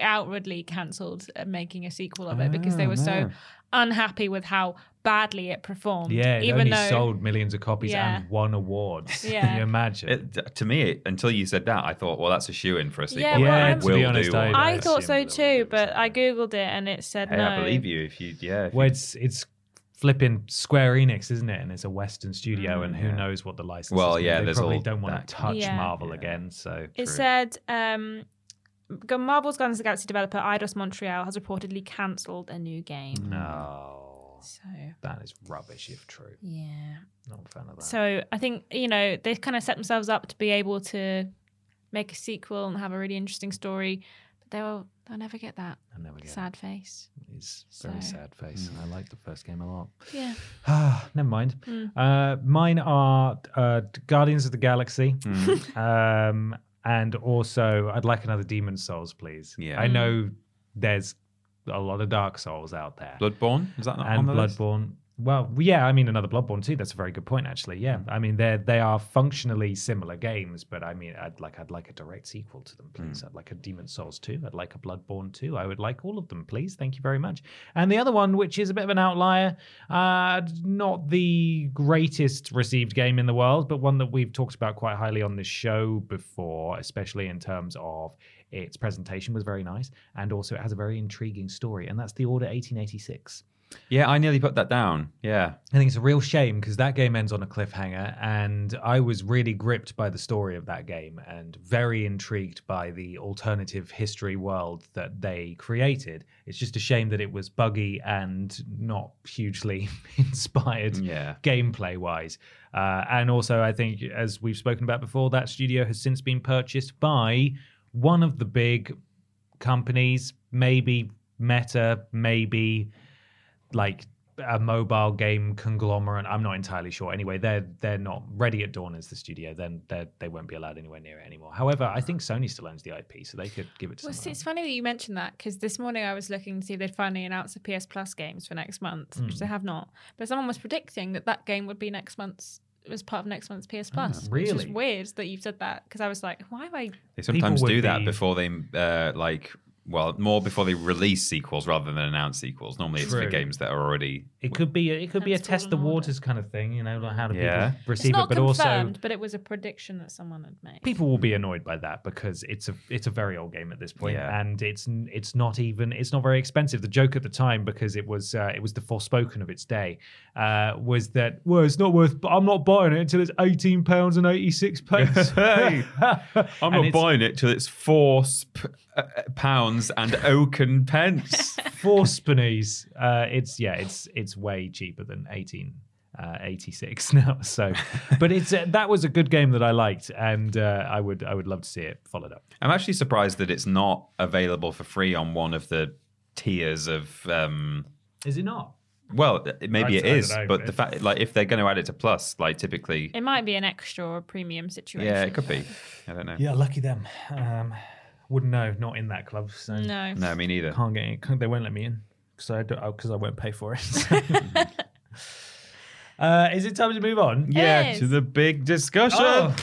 outwardly cancelled uh, making a sequel of it because they Oh, were so unhappy with how badly it performed. Yeah, it even only though sold millions of copies Yeah. and won awards. Yeah. Can you imagine? It, to me, until you said that, I thought, well, that's a shoe in for a sequel. Yeah, It well, I'm- to be honest, I, I thought so assumed that they too, but I googled it and it said Hey, no. I believe you if you, yeah. If Well, you- it's it's flipping Square Enix, isn't it? And it's a Western studio, and who yeah. knows what the license. Well, is. yeah, they there's probably all don't want to touch Yeah. Marvel Yeah. again. So It True. said um, Gu- Marvel's Guardians of the Galaxy developer Eidos Montreal has reportedly cancelled a new game. no, So that is rubbish if true. yeah. Not a fan of that. So I think you know they kind of set themselves up to be able to make a sequel and have a really interesting story, but they'll they'll never get that. I never get that. Sad face. it. It's very So- sad face. I like the first game a lot. Yeah. Ah, never mind. Mm. Uh, mine are uh, Guardians of the Galaxy. Mm. um, and also, I'd like another Demon Souls, please. Yeah. I know mm. there's a lot of Dark Souls out there. Bloodborne? Is that not and on the list? Bloodborne. Well, yeah, I mean another Bloodborne too. That's a very good point, actually. Yeah, Hmm. I mean they they are functionally similar games, but I mean I'd like I'd like a direct sequel to them, please. Hmm. I'd like a Demon Souls two. I'd like a Bloodborne two. I would like all of them, please. Thank you very much. And the other one, which is a bit of an outlier, uh, not the greatest received game in the world, but one that we've talked about quite highly on this show before, especially in terms of its presentation was very nice, and also it has a very intriguing story, and that's The Order 1886. Yeah, I nearly put that down. Yeah. I think it's a real shame because that game ends on a cliffhanger, and I was really gripped by the story of that game and very intrigued by the alternative history world that they created. It's just a shame that it was buggy and not hugely inspired Yeah. gameplay wise. Uh, and also, I think, as we've spoken about before, that studio has since been purchased by one of the big companies, maybe Meta, maybe like a mobile game conglomerate. I'm not entirely sure. Anyway, they're they're not ready at Dawn as the studio. Then they they won't be allowed anywhere near it anymore. However, I think Sony still owns the IP, so they could give it to Well, see, it's funny that you mentioned that because this morning I was looking to see if they'd finally announced the PS Plus games for next month, which Hmm. they have not. But someone was predicting that that game would be next month's was part of next month's PS Plus. Which is Ah, weird that you've said that because I was like, why am I? They sometimes would do that before they, uh, like, well, more before they release sequels rather than announce sequels. Normally it's for games that are already. It could be a, it could be a Cancelled test the and ordered. waters kind of thing, you know, like how do Yeah. people It's receive it, not but confirmed, also but it was a prediction that someone had made. people will be annoyed by that because it's a it's a very old game at this point, Yeah. and it's n- it's not even it's not very expensive. The joke at the time because it was uh, it was the Forspoken of its day uh, was that well it's not worth I'm not buying it until it's eighteen pounds and eighty six pence. Hey, I'm not buying it till it's four sp- uh, uh, pounds and oaken pence. four spinnies. Uh, it's yeah, it's it's way cheaper than eighteen. Uh, 86 now so but it's uh, that was a good game that i liked and uh, i would i would love to see it followed up I'm actually surprised that it's not available for free on one of the tiers of. Um, is it not well, maybe I- it I don't is, know, but but- the fact, like, if they're going to add it to Plus, like, typically, It might be an extra or premium situation. yeah, it could be. I don't know. Yeah, lucky them. Um, wouldn't know. Not in that club. So No. No, me neither. can't get. In, they won't let me in because I because I won't pay for it. uh, is it time to move on? Yeah, is. to the big discussion. Oh.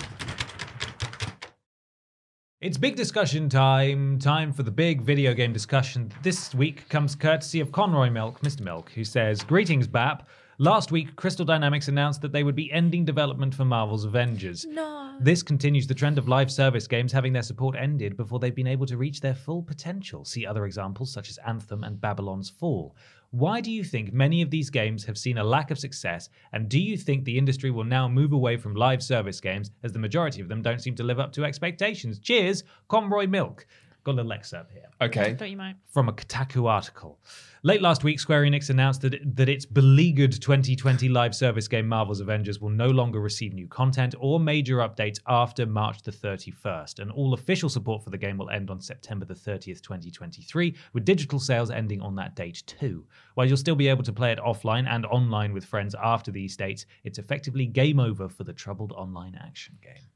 It's big discussion time. Time for the big video game discussion. This week comes courtesy of Conroy Milk, Mr. Milk, who says, Greetings, BAP. Last week, Crystal Dynamics announced that they would be ending development for Marvel's Avengers. No. This continues the trend of live service games having their support ended before they've been able to reach their full potential. See other examples such as Anthem and Babylon's Fall. Why do you think many of these games have seen a lack of success? And do you think the industry will now move away from live service games as the majority of them don't seem to live up to expectations? Cheers, Conroy Milk. Got a little excerpt here Okay. I thought you might. from a Kotaku article. Late last week, Square Enix announced that, that its beleaguered 2020 live service game Marvel's Avengers will no longer receive new content or major updates after March the 31st, and all official support for the game will end on September the 30th, 2023, with digital sales ending on that date too. While you'll still be able to play it offline and online with friends after these dates, it's effectively game over for the troubled online action game.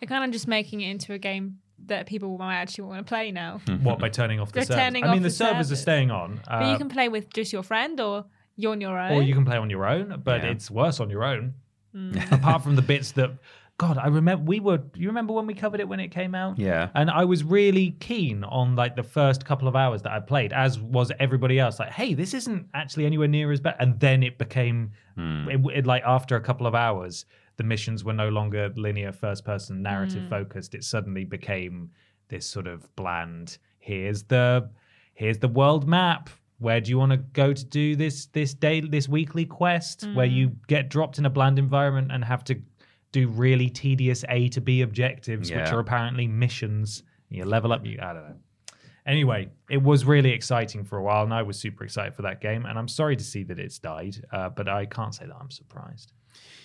They're kind of just making it into a game that people might actually want to play now. what by turning off the They're servers? turning I mean, off the, the servers are staying on, but uh, you can play with just your friend or you're on your own. or you can play on your own, but Yeah. it's worse on your own. Mm. Apart from the bits that, God, I remember we were. You remember when we covered it when it came out? Yeah. And I was really keen on like the first couple of hours that I played, as was everybody else. Like, hey, this isn't actually anywhere near as bad. And then it became, it, it, like after a couple of hours, the missions were no longer linear first-person narrative focused. It suddenly became this sort of bland. Here's the, here's the world map. Where do you want to go to do this this day this weekly quest where you get dropped in a bland environment and have to do really tedious A to B objectives, which are apparently missions. You level up, you I don't know. Anyway, it was really exciting for a while, and I was super excited for that game. And I'm sorry to see that it's died, uh, but I can't say that I'm surprised.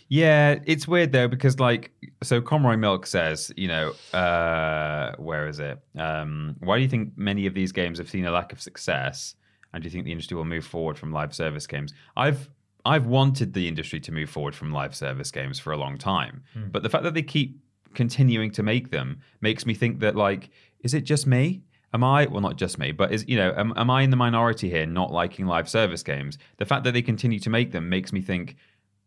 Yeah, it's weird though because like so Conroy Milk says, you know, uh where is it? Um why do you think many of these games have seen a lack of success and do you think the industry will move forward from live service games? I've I've wanted the industry to move forward from live service games for a long time. But the fact that they keep continuing to make them makes me think that like is it just me? Am I well not just me, but is you know, am, am I in the minority here not liking live service games? The fact that they continue to make them makes me think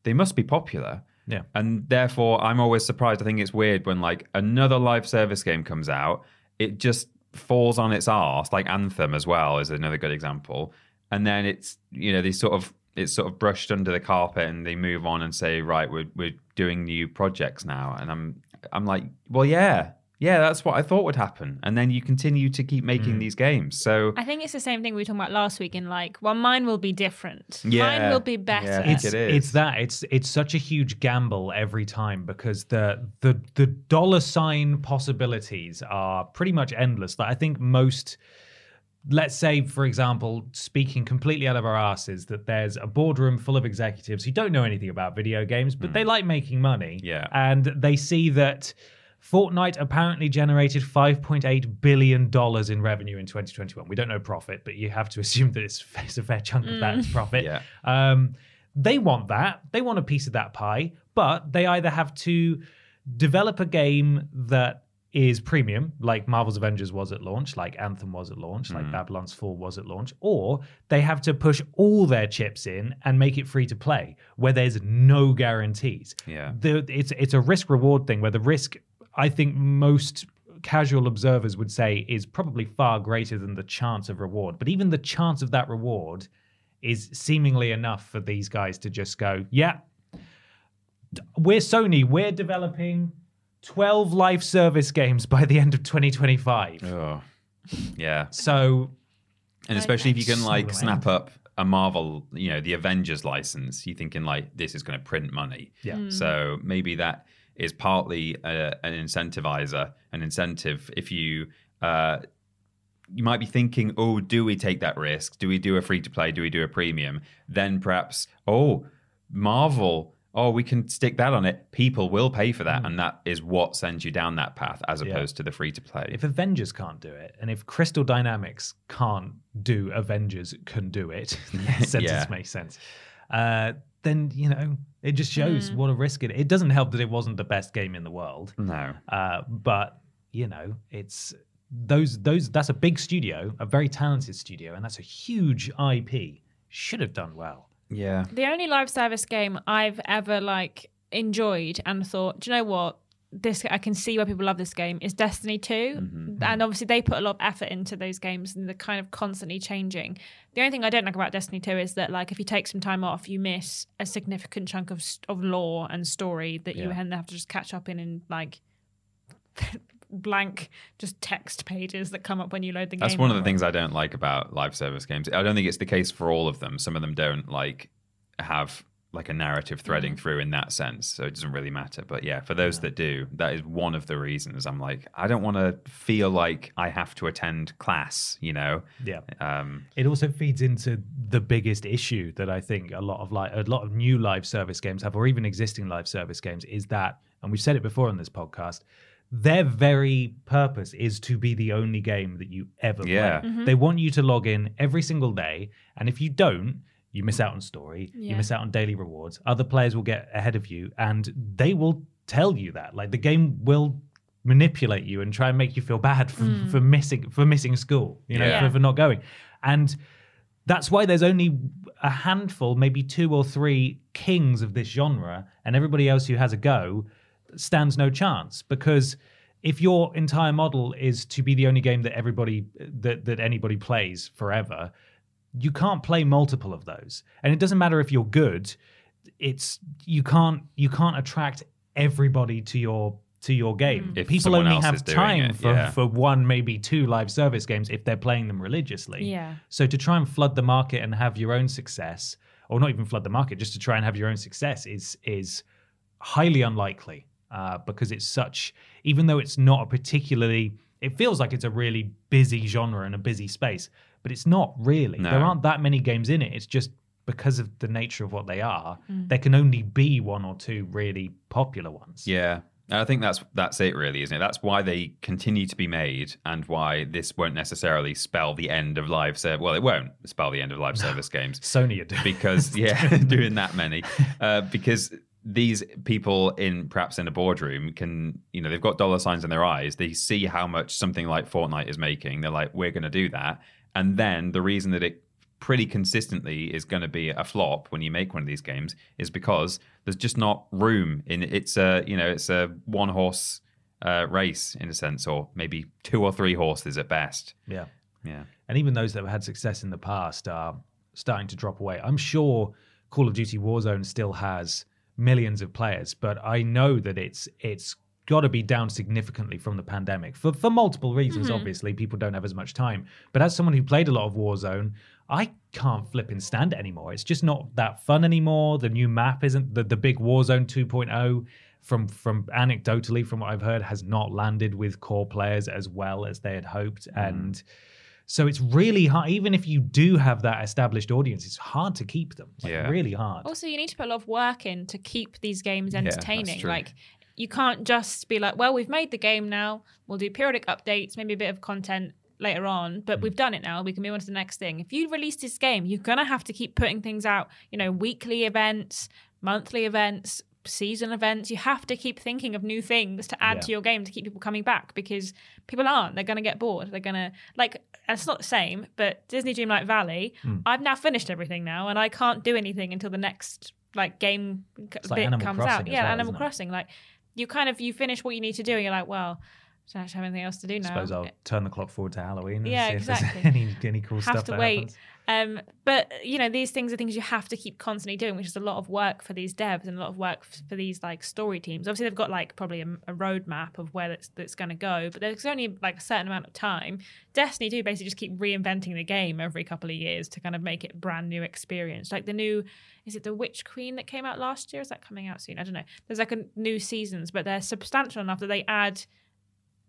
they must be popular. Yeah. And therefore, I'm always surprised. I think it's weird when like another live service game comes out, it just falls on its arse. Like Anthem as well is another good example. And then it's you know they sort of it's sort of brushed under the carpet and they move on and say right we're we're doing new projects now. And I'm I'm like well yeah yeah that's what I thought would happen. And then you continue to keep making mm. these games. So I think it's the same thing we were talking about last week in like, well, mine will be different. Yeah. Mine will be better. Yeah, I think it's it is. it's that it's it's such a huge gamble every time because the the the dollar sign possibilities are pretty much endless. Like I think most let's say for example speaking completely out of our asses that there's a boardroom full of executives who don't know anything about video games but hmm. they like making money. Yeah. and they see that Fortnite apparently generated 5.8 billion dollars in revenue in 2021. We don't know profit, but you have to assume that it's, it's a fair chunk of that is profit. Yeah. Um, they want that. They want a piece of that pie, but they either have to develop a game that is premium, like Marvel's Avengers was at launch, like Anthem was at launch, like Babylon's Fall was at launch, or they have to push all their chips in and make it free to play, where there's no guarantees. Yeah. The, it's it's a risk reward thing where the risk, I think most casual observers would say, is probably far greater than the chance of reward. But even the chance of that reward is seemingly enough for these guys to just go, yeah, we're Sony, we're developing 12 live service games by the end of 2025. oh, yeah. So, And especially if you can like snap up a Marvel, you know, the Avengers license, you're thinking like this is going to print money. Yeah. Hmm. So maybe that is partly a, an incentivizer, an incentive. If you, uh, you might be thinking, oh, do we take that risk? Do we do a free to play? Do we do a premium? Then perhaps, oh, Marvel. Oh, we can stick that on it. People will pay for that, and that is what sends you down that path, as Yeah. opposed to the free to play. if Avengers can't do it, and if Crystal Dynamics can't do Avengers can do it, that sentence Yeah. makes sense. Uh, then you know it just shows what a risk it. It doesn't help that it wasn't the best game in the world, no. uh, but you know it's those those that's a big studio, a very talented studio, and that's a huge IP. Should have done well. Yeah. The only live service game I've ever like enjoyed and thought, do you know what? This I can see why people love this game is Destiny 2. Mm-hmm. And obviously they put a lot of effort into those games and they're kind of constantly changing. The only thing I don't like about Destiny 2 is that like if you take some time off, you miss a significant chunk of of lore and story that you then have to just catch up in in like blank just text pages that come up when you load the game. That's one of the things I don't like about live service games. I don't think it's the case for all of them. Some of them don't like have like a narrative threading through in that sense. So it doesn't really matter. But yeah, for those that do, that is one of the reasons I'm like, I don't want to feel like I have to attend class, you know? Yeah. Um, It also feeds into the biggest issue that I think a lot of like a lot of new live service games have, or even existing live service games, is that, and we've said it before on this podcast, their very purpose is to be the only game that you ever Yeah. play. They want you to log in every single day, and if you don't, you miss out on story, you miss out on daily rewards. Other players will get ahead of you, and they will tell you that. Like the game will manipulate you and try and make you feel bad for, hmm. for missing for missing school, you know, Yeah. for, for not going. And that's why there's only a handful, maybe two or three kings of this genre, and everybody else who has a go stands no chance because if your entire model is to be the only game that everybody that that anybody plays forever, you can't play multiple of those. And it doesn't matter if you're good, it's you can't you can't attract everybody to your to your game. If People only have time it, for, yeah. for one, maybe two live service games if they're playing them religiously. Yeah. So to try and flood the market and have your own success, or not even flood the market, just to try and have your own success is is highly unlikely uh, because it's such. Even though it's not a particularly, it feels like it's a really busy genre and a busy space, but it's not really. No. There aren't that many games in it. It's just because of the nature of what they are. There can only be one or two really popular ones. Yeah. And I think that's that's it really, isn't it? That's why they continue to be made and why this won't necessarily spell the end of live service. Well, it won't spell the end of live service games Sony are doing because yeah, doing that many. Uh, because these people in perhaps in a boardroom can, you know, they've got dollar signs in their eyes. They see how much something like Fortnite is making. They're like, we're going to do that. And then the reason that it pretty consistently is going to be a flop when you make one of these games is because there's just not room in it's a you know it's a one horse uh, race in a sense or maybe two or three horses at best Yeah. yeah and even those that have had success in the past are starting to drop away. I'm sure Call of Duty Warzone still has millions of players, but I know that it's it's got to be down significantly from the pandemic for for multiple reasons. Mm-hmm. Obviously, people don't have as much time. But as someone who played a lot of Warzone, I can't flip and stand it anymore. It's just not that fun anymore. The new map isn't the the big Warzone 2.0 from from anecdotally from what I've heard has not landed with core players as well as they had hoped mm. and so it's really hard even if you do have that established audience it's hard to keep them like Yeah. really hard Also, you need to put a lot of work in to keep these games that's entertaining. true. like, you can't just be like, well, we've made the game now. We'll do periodic updates, maybe a bit of content later on, but mm. we've done it now. We can move on to the next thing. If you release this game, you're going to have to keep putting things out, you know, weekly events, monthly events, season events. You have to keep thinking of new things to add Yeah. to your game to keep people coming back because people aren't. They're going to get bored. They're going to, like, it's not the same, but Disney Dreamlight Valley, hmm. I've now finished everything now and I can't do anything until the next, like, game like bit Animal comes Crossing out. Yeah, well, Animal? Crossing. Like, you kind of, you finish what you need to do and you're like, well, I don't actually have anything else to do now. I suppose I'll turn the clock forward to Halloween and Yeah, see if there's exactly. any, any cool have stuff to that wait. happens. Um, but you know, these things are things you have to keep constantly doing, which is a lot of work for these devs and a lot of work f- for these like story teams. Obviously, they've got like probably a, a roadmap of where that's, that's going to go, but there's only like a certain amount of time. Destiny do basically just keep reinventing the game every couple of years to kind of make it brand new experience. Like the new, is it the Witch Queen that came out last year? Is that coming out soon? I don't know. There's like a new seasons, but they're substantial enough that they add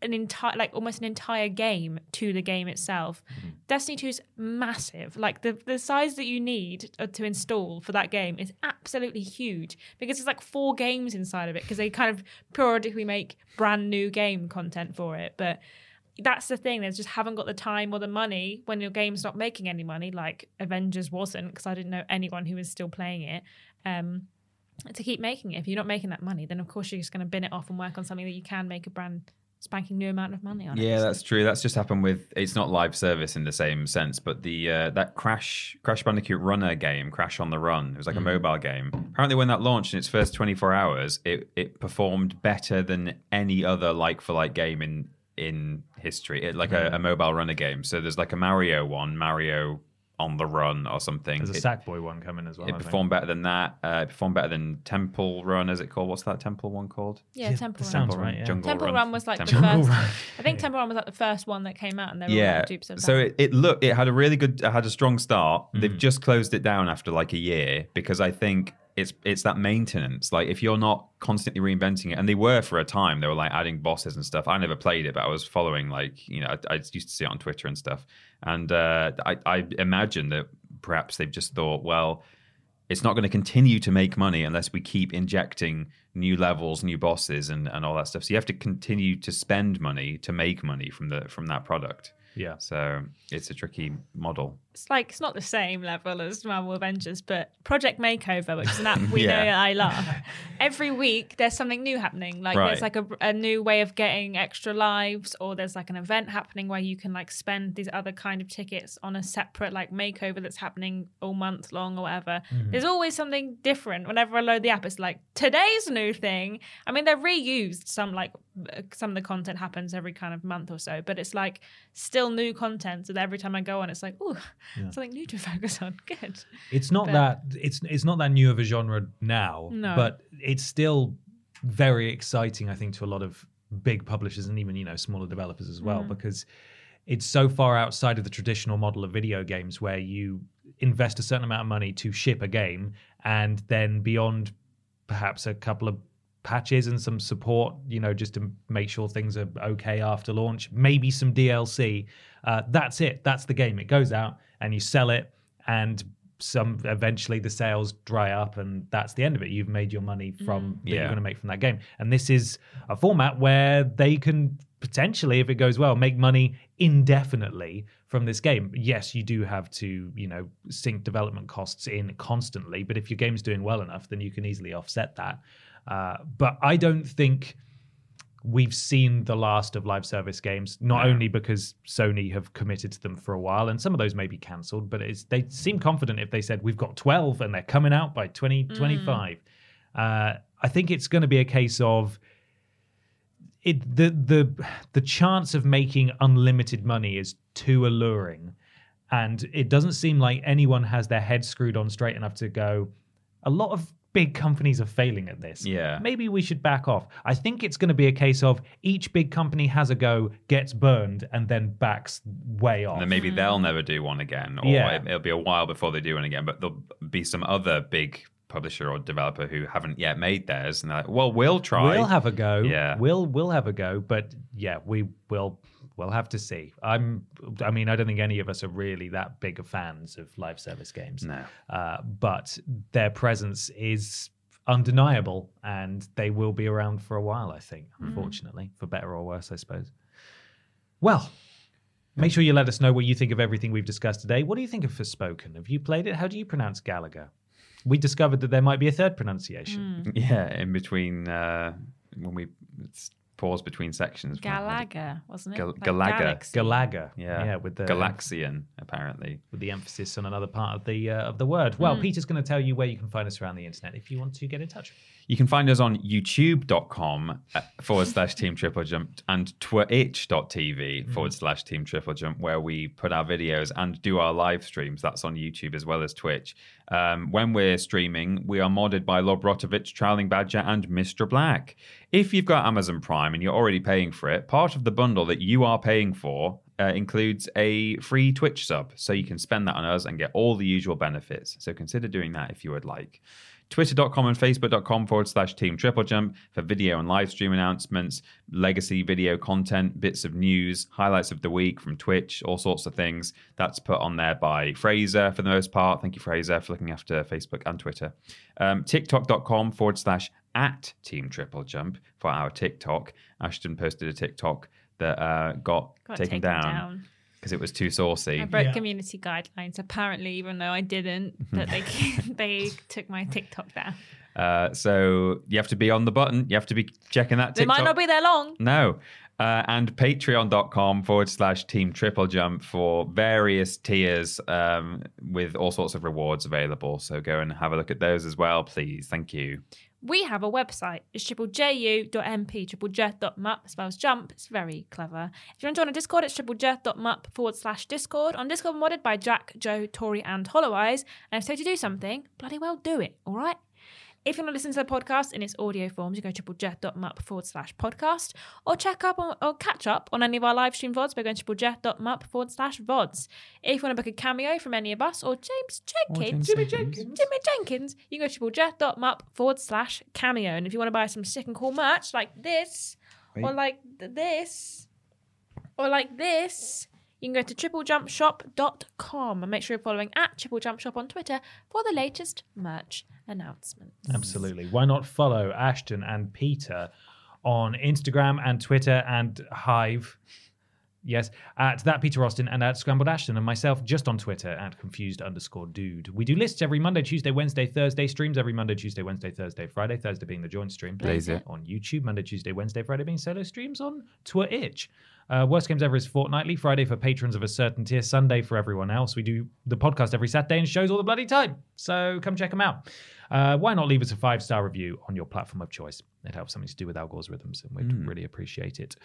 an entire like almost an entire game to the game itself. Destiny 2 is massive. Like the the size that you need uh, to install for that game is absolutely huge because there's like four games inside of it because they kind of periodically make brand new game content for it. But that's the thing. They just haven't got the time or the money when your game's not making any money, like Avengers wasn't, because I didn't know anyone who was still playing it. Um, to keep making it. If you're not making that money, then of course you're just going to bin it off and work on something that you can make a brand spanking new amount of money on. it. Yeah, So- that's true. That's just happened with. It's not live service in the same sense, but the uh, that Crash Crash Bandicoot Runner game, Crash on the Run. It was like a mobile game. Apparently, when that launched in its first 24 hours, it it performed better than any other like for like game in in history. It, like a, a mobile runner game. So there's like a Mario one, Mario on the Run or something. There's a It- Sackboy one coming as well. I it think. performed better than that. Uh, it performed better than Temple Run, is it called? What's that Temple one called? Yeah, Yeah, Temple Run. sounds Temple right, yeah. Jungle Temple Run. Run was like Temple the Jungle first. Run. I think Temple Run was like the first one that came out, and they were yeah. like dupes of that. So it, it looked it had a really good it had a strong start. Mm. They've just closed it down after like a year because I think it's it's that maintenance. Like if you're not constantly reinventing it, and they were for a time, they were like adding bosses and stuff. I never played it, but I was following like you know I, I used to see it on Twitter and stuff. And uh, I, I imagine that perhaps they've just thought, well, it's not going to continue to make money unless we keep injecting new levels, new bosses, and, and all that stuff. So you have to continue to spend money to make money from the from that product. Yeah. So it's a tricky model. It's like it's not the same level as Marvel Avengers, but Project Makeover, which is an app we Yeah. know I love. Every week there's something new happening. Like Right. there's like a, a new way of getting extra lives, or there's like an event happening where you can like spend these other kind of tickets on a separate like makeover that's happening all month long or whatever. There's always something different. Whenever I load the app, it's like today's new thing. I mean, they're reused. Some like uh, some of the content happens every kind of month or so, but it's like still new content. So that every time I go on, it's like, ooh, something new to focus on. Good. It's not But- that it's it's not that new of a genre now, No. but it's still very exciting. I think to a lot of big publishers and even you know smaller developers as well, because it's so far outside of the traditional model of video games where you invest a certain amount of money to ship a game, and then beyond perhaps a couple of patches and some support, you know, just to make sure things are okay after launch, maybe some DLC. Uh, that's it. That's the game. It goes out and you sell it, and some eventually the sales dry up, and that's the end of it. You've made your money from that you're going to make from that game. And this is a format where they can potentially, if it goes well, make money indefinitely from this game. Yes, you do have to, you know, sink development costs in constantly, but if your game's doing well enough, then you can easily offset that. Uh, but I don't think we've seen the last of live service games, not only because Sony have committed to them for a while, and some of those may be cancelled, but it's, they seem confident if they said we've got 12 and they're coming out by 2025. Uh, I think it's going to be a case of it the the the chance of making unlimited money is too alluring and it doesn't seem like anyone has their head screwed on straight enough to go a lot of big companies are failing at this Yeah. maybe we should back off i think it's going to be a case of each big company has a go gets burned and then backs way off And then maybe they'll mm. never do one again, or Yeah. it, will be a while before they do one again. But there'll be some other big publisher or developer who haven't yet made theirs, and they're like, "Well, we'll try." We'll have a go. Yeah. We'll we'll have a go, but yeah, we will we'll have to see. I'm I mean, I don't think any of us are really that big of fans of live service games. No. Uh, but their presence is undeniable and they will be around for a while, I think, unfortunately, for better or worse, I suppose. Well, make sure you let us know what you think of everything we've discussed today. What do you think of Forspoken? Have you played it? How do you pronounce Gallagher? We discovered that there might be a third pronunciation. Yeah, in between uh, when we it's pause between sections. Galaga, wasn't it? Gal- Like Galaga. galaxy. Galaga. Yeah, Yeah, with the Galaxian apparently. with the emphasis on another part of the uh, of the word. Well, Hmm. Peter's going to tell you where you can find us around the internet if you want to get in touch. You can find us on youtube.com uh, forward slash team triple jump and twitch.tv forward slash team triple jump, where we put our videos and do our live streams. That's on YouTube as well as Twitch. Um, when we're streaming, we are modded by Lobrotovich, Trowling Badger, and Mr. Black. If you've got Amazon Prime and you're already paying for it, part of the bundle that you are paying for uh, includes a free Twitch sub. So you can spend that on us and get all the usual benefits. So consider doing that if you would like twitter.com and facebook.com forward slash team triple jump for video and live stream announcements, legacy video content, bits of news, highlights of the week from Twitch, all sorts of things. That's put on there by Fraser for the most part. Thank you, Fraser, for looking after Facebook and Twitter. Um, TikTok.com forward slash at team triple jump for our TikTok. Ashton posted a TikTok that uh, got, Got taken, taken down down. Because it was too saucy. I broke Yeah. community guidelines apparently, even though I didn't. But they they took my TikTok down. Uh, so you have to be on the button. You have to be checking that TikTok. They might not be there long. No. Uh, and patreon.com forward slash team triple jump for various tiers um, with all sorts of rewards available. So go and have a look at those as well, please. Thank you. We have a website. It's triplej.mp, triplej.mup, spells jump. It's very clever. If you want to join a Discord, it's triplej.mup forward slash Discord. On Discord, modded by Jack, Joe, Tori, and Hollow Eyes. And if so to do something, bloody well do it, all right? If you want to listen to the podcast in its audio forms, you go to triplejet.mup forward slash podcast or check up on, or catch up on any of our live stream VODs by going to triplejet.mup forward slash VODs. If you want to book a cameo from any of us or James Jenkins, Jimmy Jenkins, Jimmy Jenkins, you can go to triplejet.mup forward slash cameo. And if you want to buy some sick and cool merch like this or like th- this or like this, you can go to triplejumpshop.com and make sure you're following at triplejumpshop on Twitter for the latest merch announcements. Absolutely. Why not follow Ashton and Peter on Instagram and Twitter and Hive? Yes, at that Peter Austin and at Scrambled Ashton, and myself just on Twitter at confused underscore dude. We do lists every Monday, Tuesday, Wednesday, Thursday, streams every Monday, Tuesday, Wednesday, Thursday, Friday, Thursday being the joint stream. Blaze. On YouTube, Monday, Tuesday, Wednesday, Friday being solo streams on Twitch. Uh, Worst Games Ever is fortnightly, Friday for patrons of a certain tier, Sunday for everyone else. We do the podcast every Saturday and shows all the bloody time. So come check them out. Uh, why not leave us a five star review on your platform of choice? It helps something to do with Al Gore's rhythms, and we'd really appreciate it.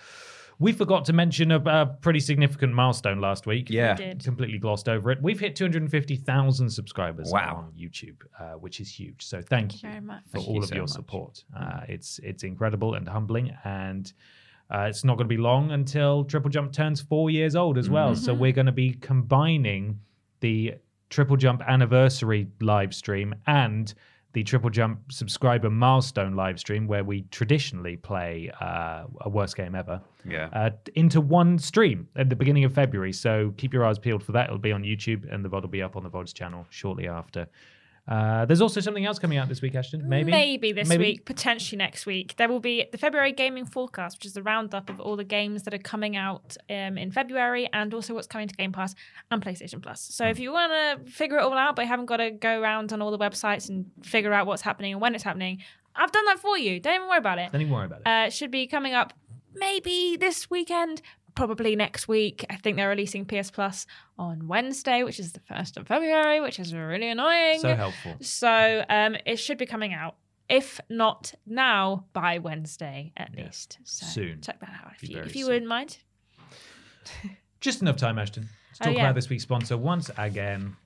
We forgot to mention a, a pretty significant milestone last week. Yeah. We did. Completely glossed over it. We've hit 250,000 subscribers Wow. on YouTube, uh, which is huge. So thank you very much. for Thank all you of so your much. support. Uh, it's it's incredible and humbling, and uh, it's not going to be long until Triple Jump turns four years old as well. So we're going to be combining the Triple Jump anniversary live stream and the Triple Jump subscriber milestone live stream, where we traditionally play uh, a worst game ever, Yeah. uh, into one stream at the beginning of February. So keep your eyes peeled for that. It'll be on YouTube, and the VOD will be up on the VODs channel shortly after. Uh, there's also something else coming out this week, Ashton. Maybe, Maybe this Maybe? week, potentially next week. There will be the February Gaming Forecast, which is the roundup of all the games that are coming out um, in February and also what's coming to Game Pass and PlayStation Plus. So Hmm. if you want to figure it all out, but you haven't got to go around on all the websites and figure out what's happening and when it's happening, I've done that for you. Don't even worry about it. Don't even worry about it. Uh, it should be coming up maybe this weekend, probably next week. I think they're releasing PS Plus on Wednesday, which is the 1st of February, which is really annoying. so helpful. So um, it should be coming out. If not now, by Wednesday at Yeah. least. So Soon. Check that out if you, if you soon. wouldn't mind. Just enough time, Ashton. Let's Oh, talk yeah. about this week's sponsor once again.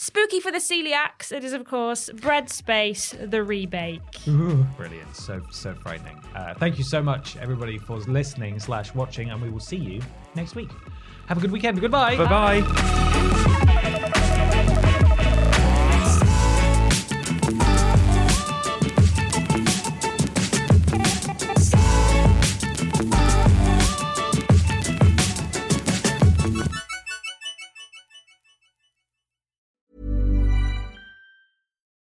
Spooky for the celiacs. It is, of course, Bread Space, the rebake. Brilliant. So so frightening. Uh, thank you so much, everybody, for listening slash watching, and we will see you next week. Have a good weekend. Goodbye. Bye bye.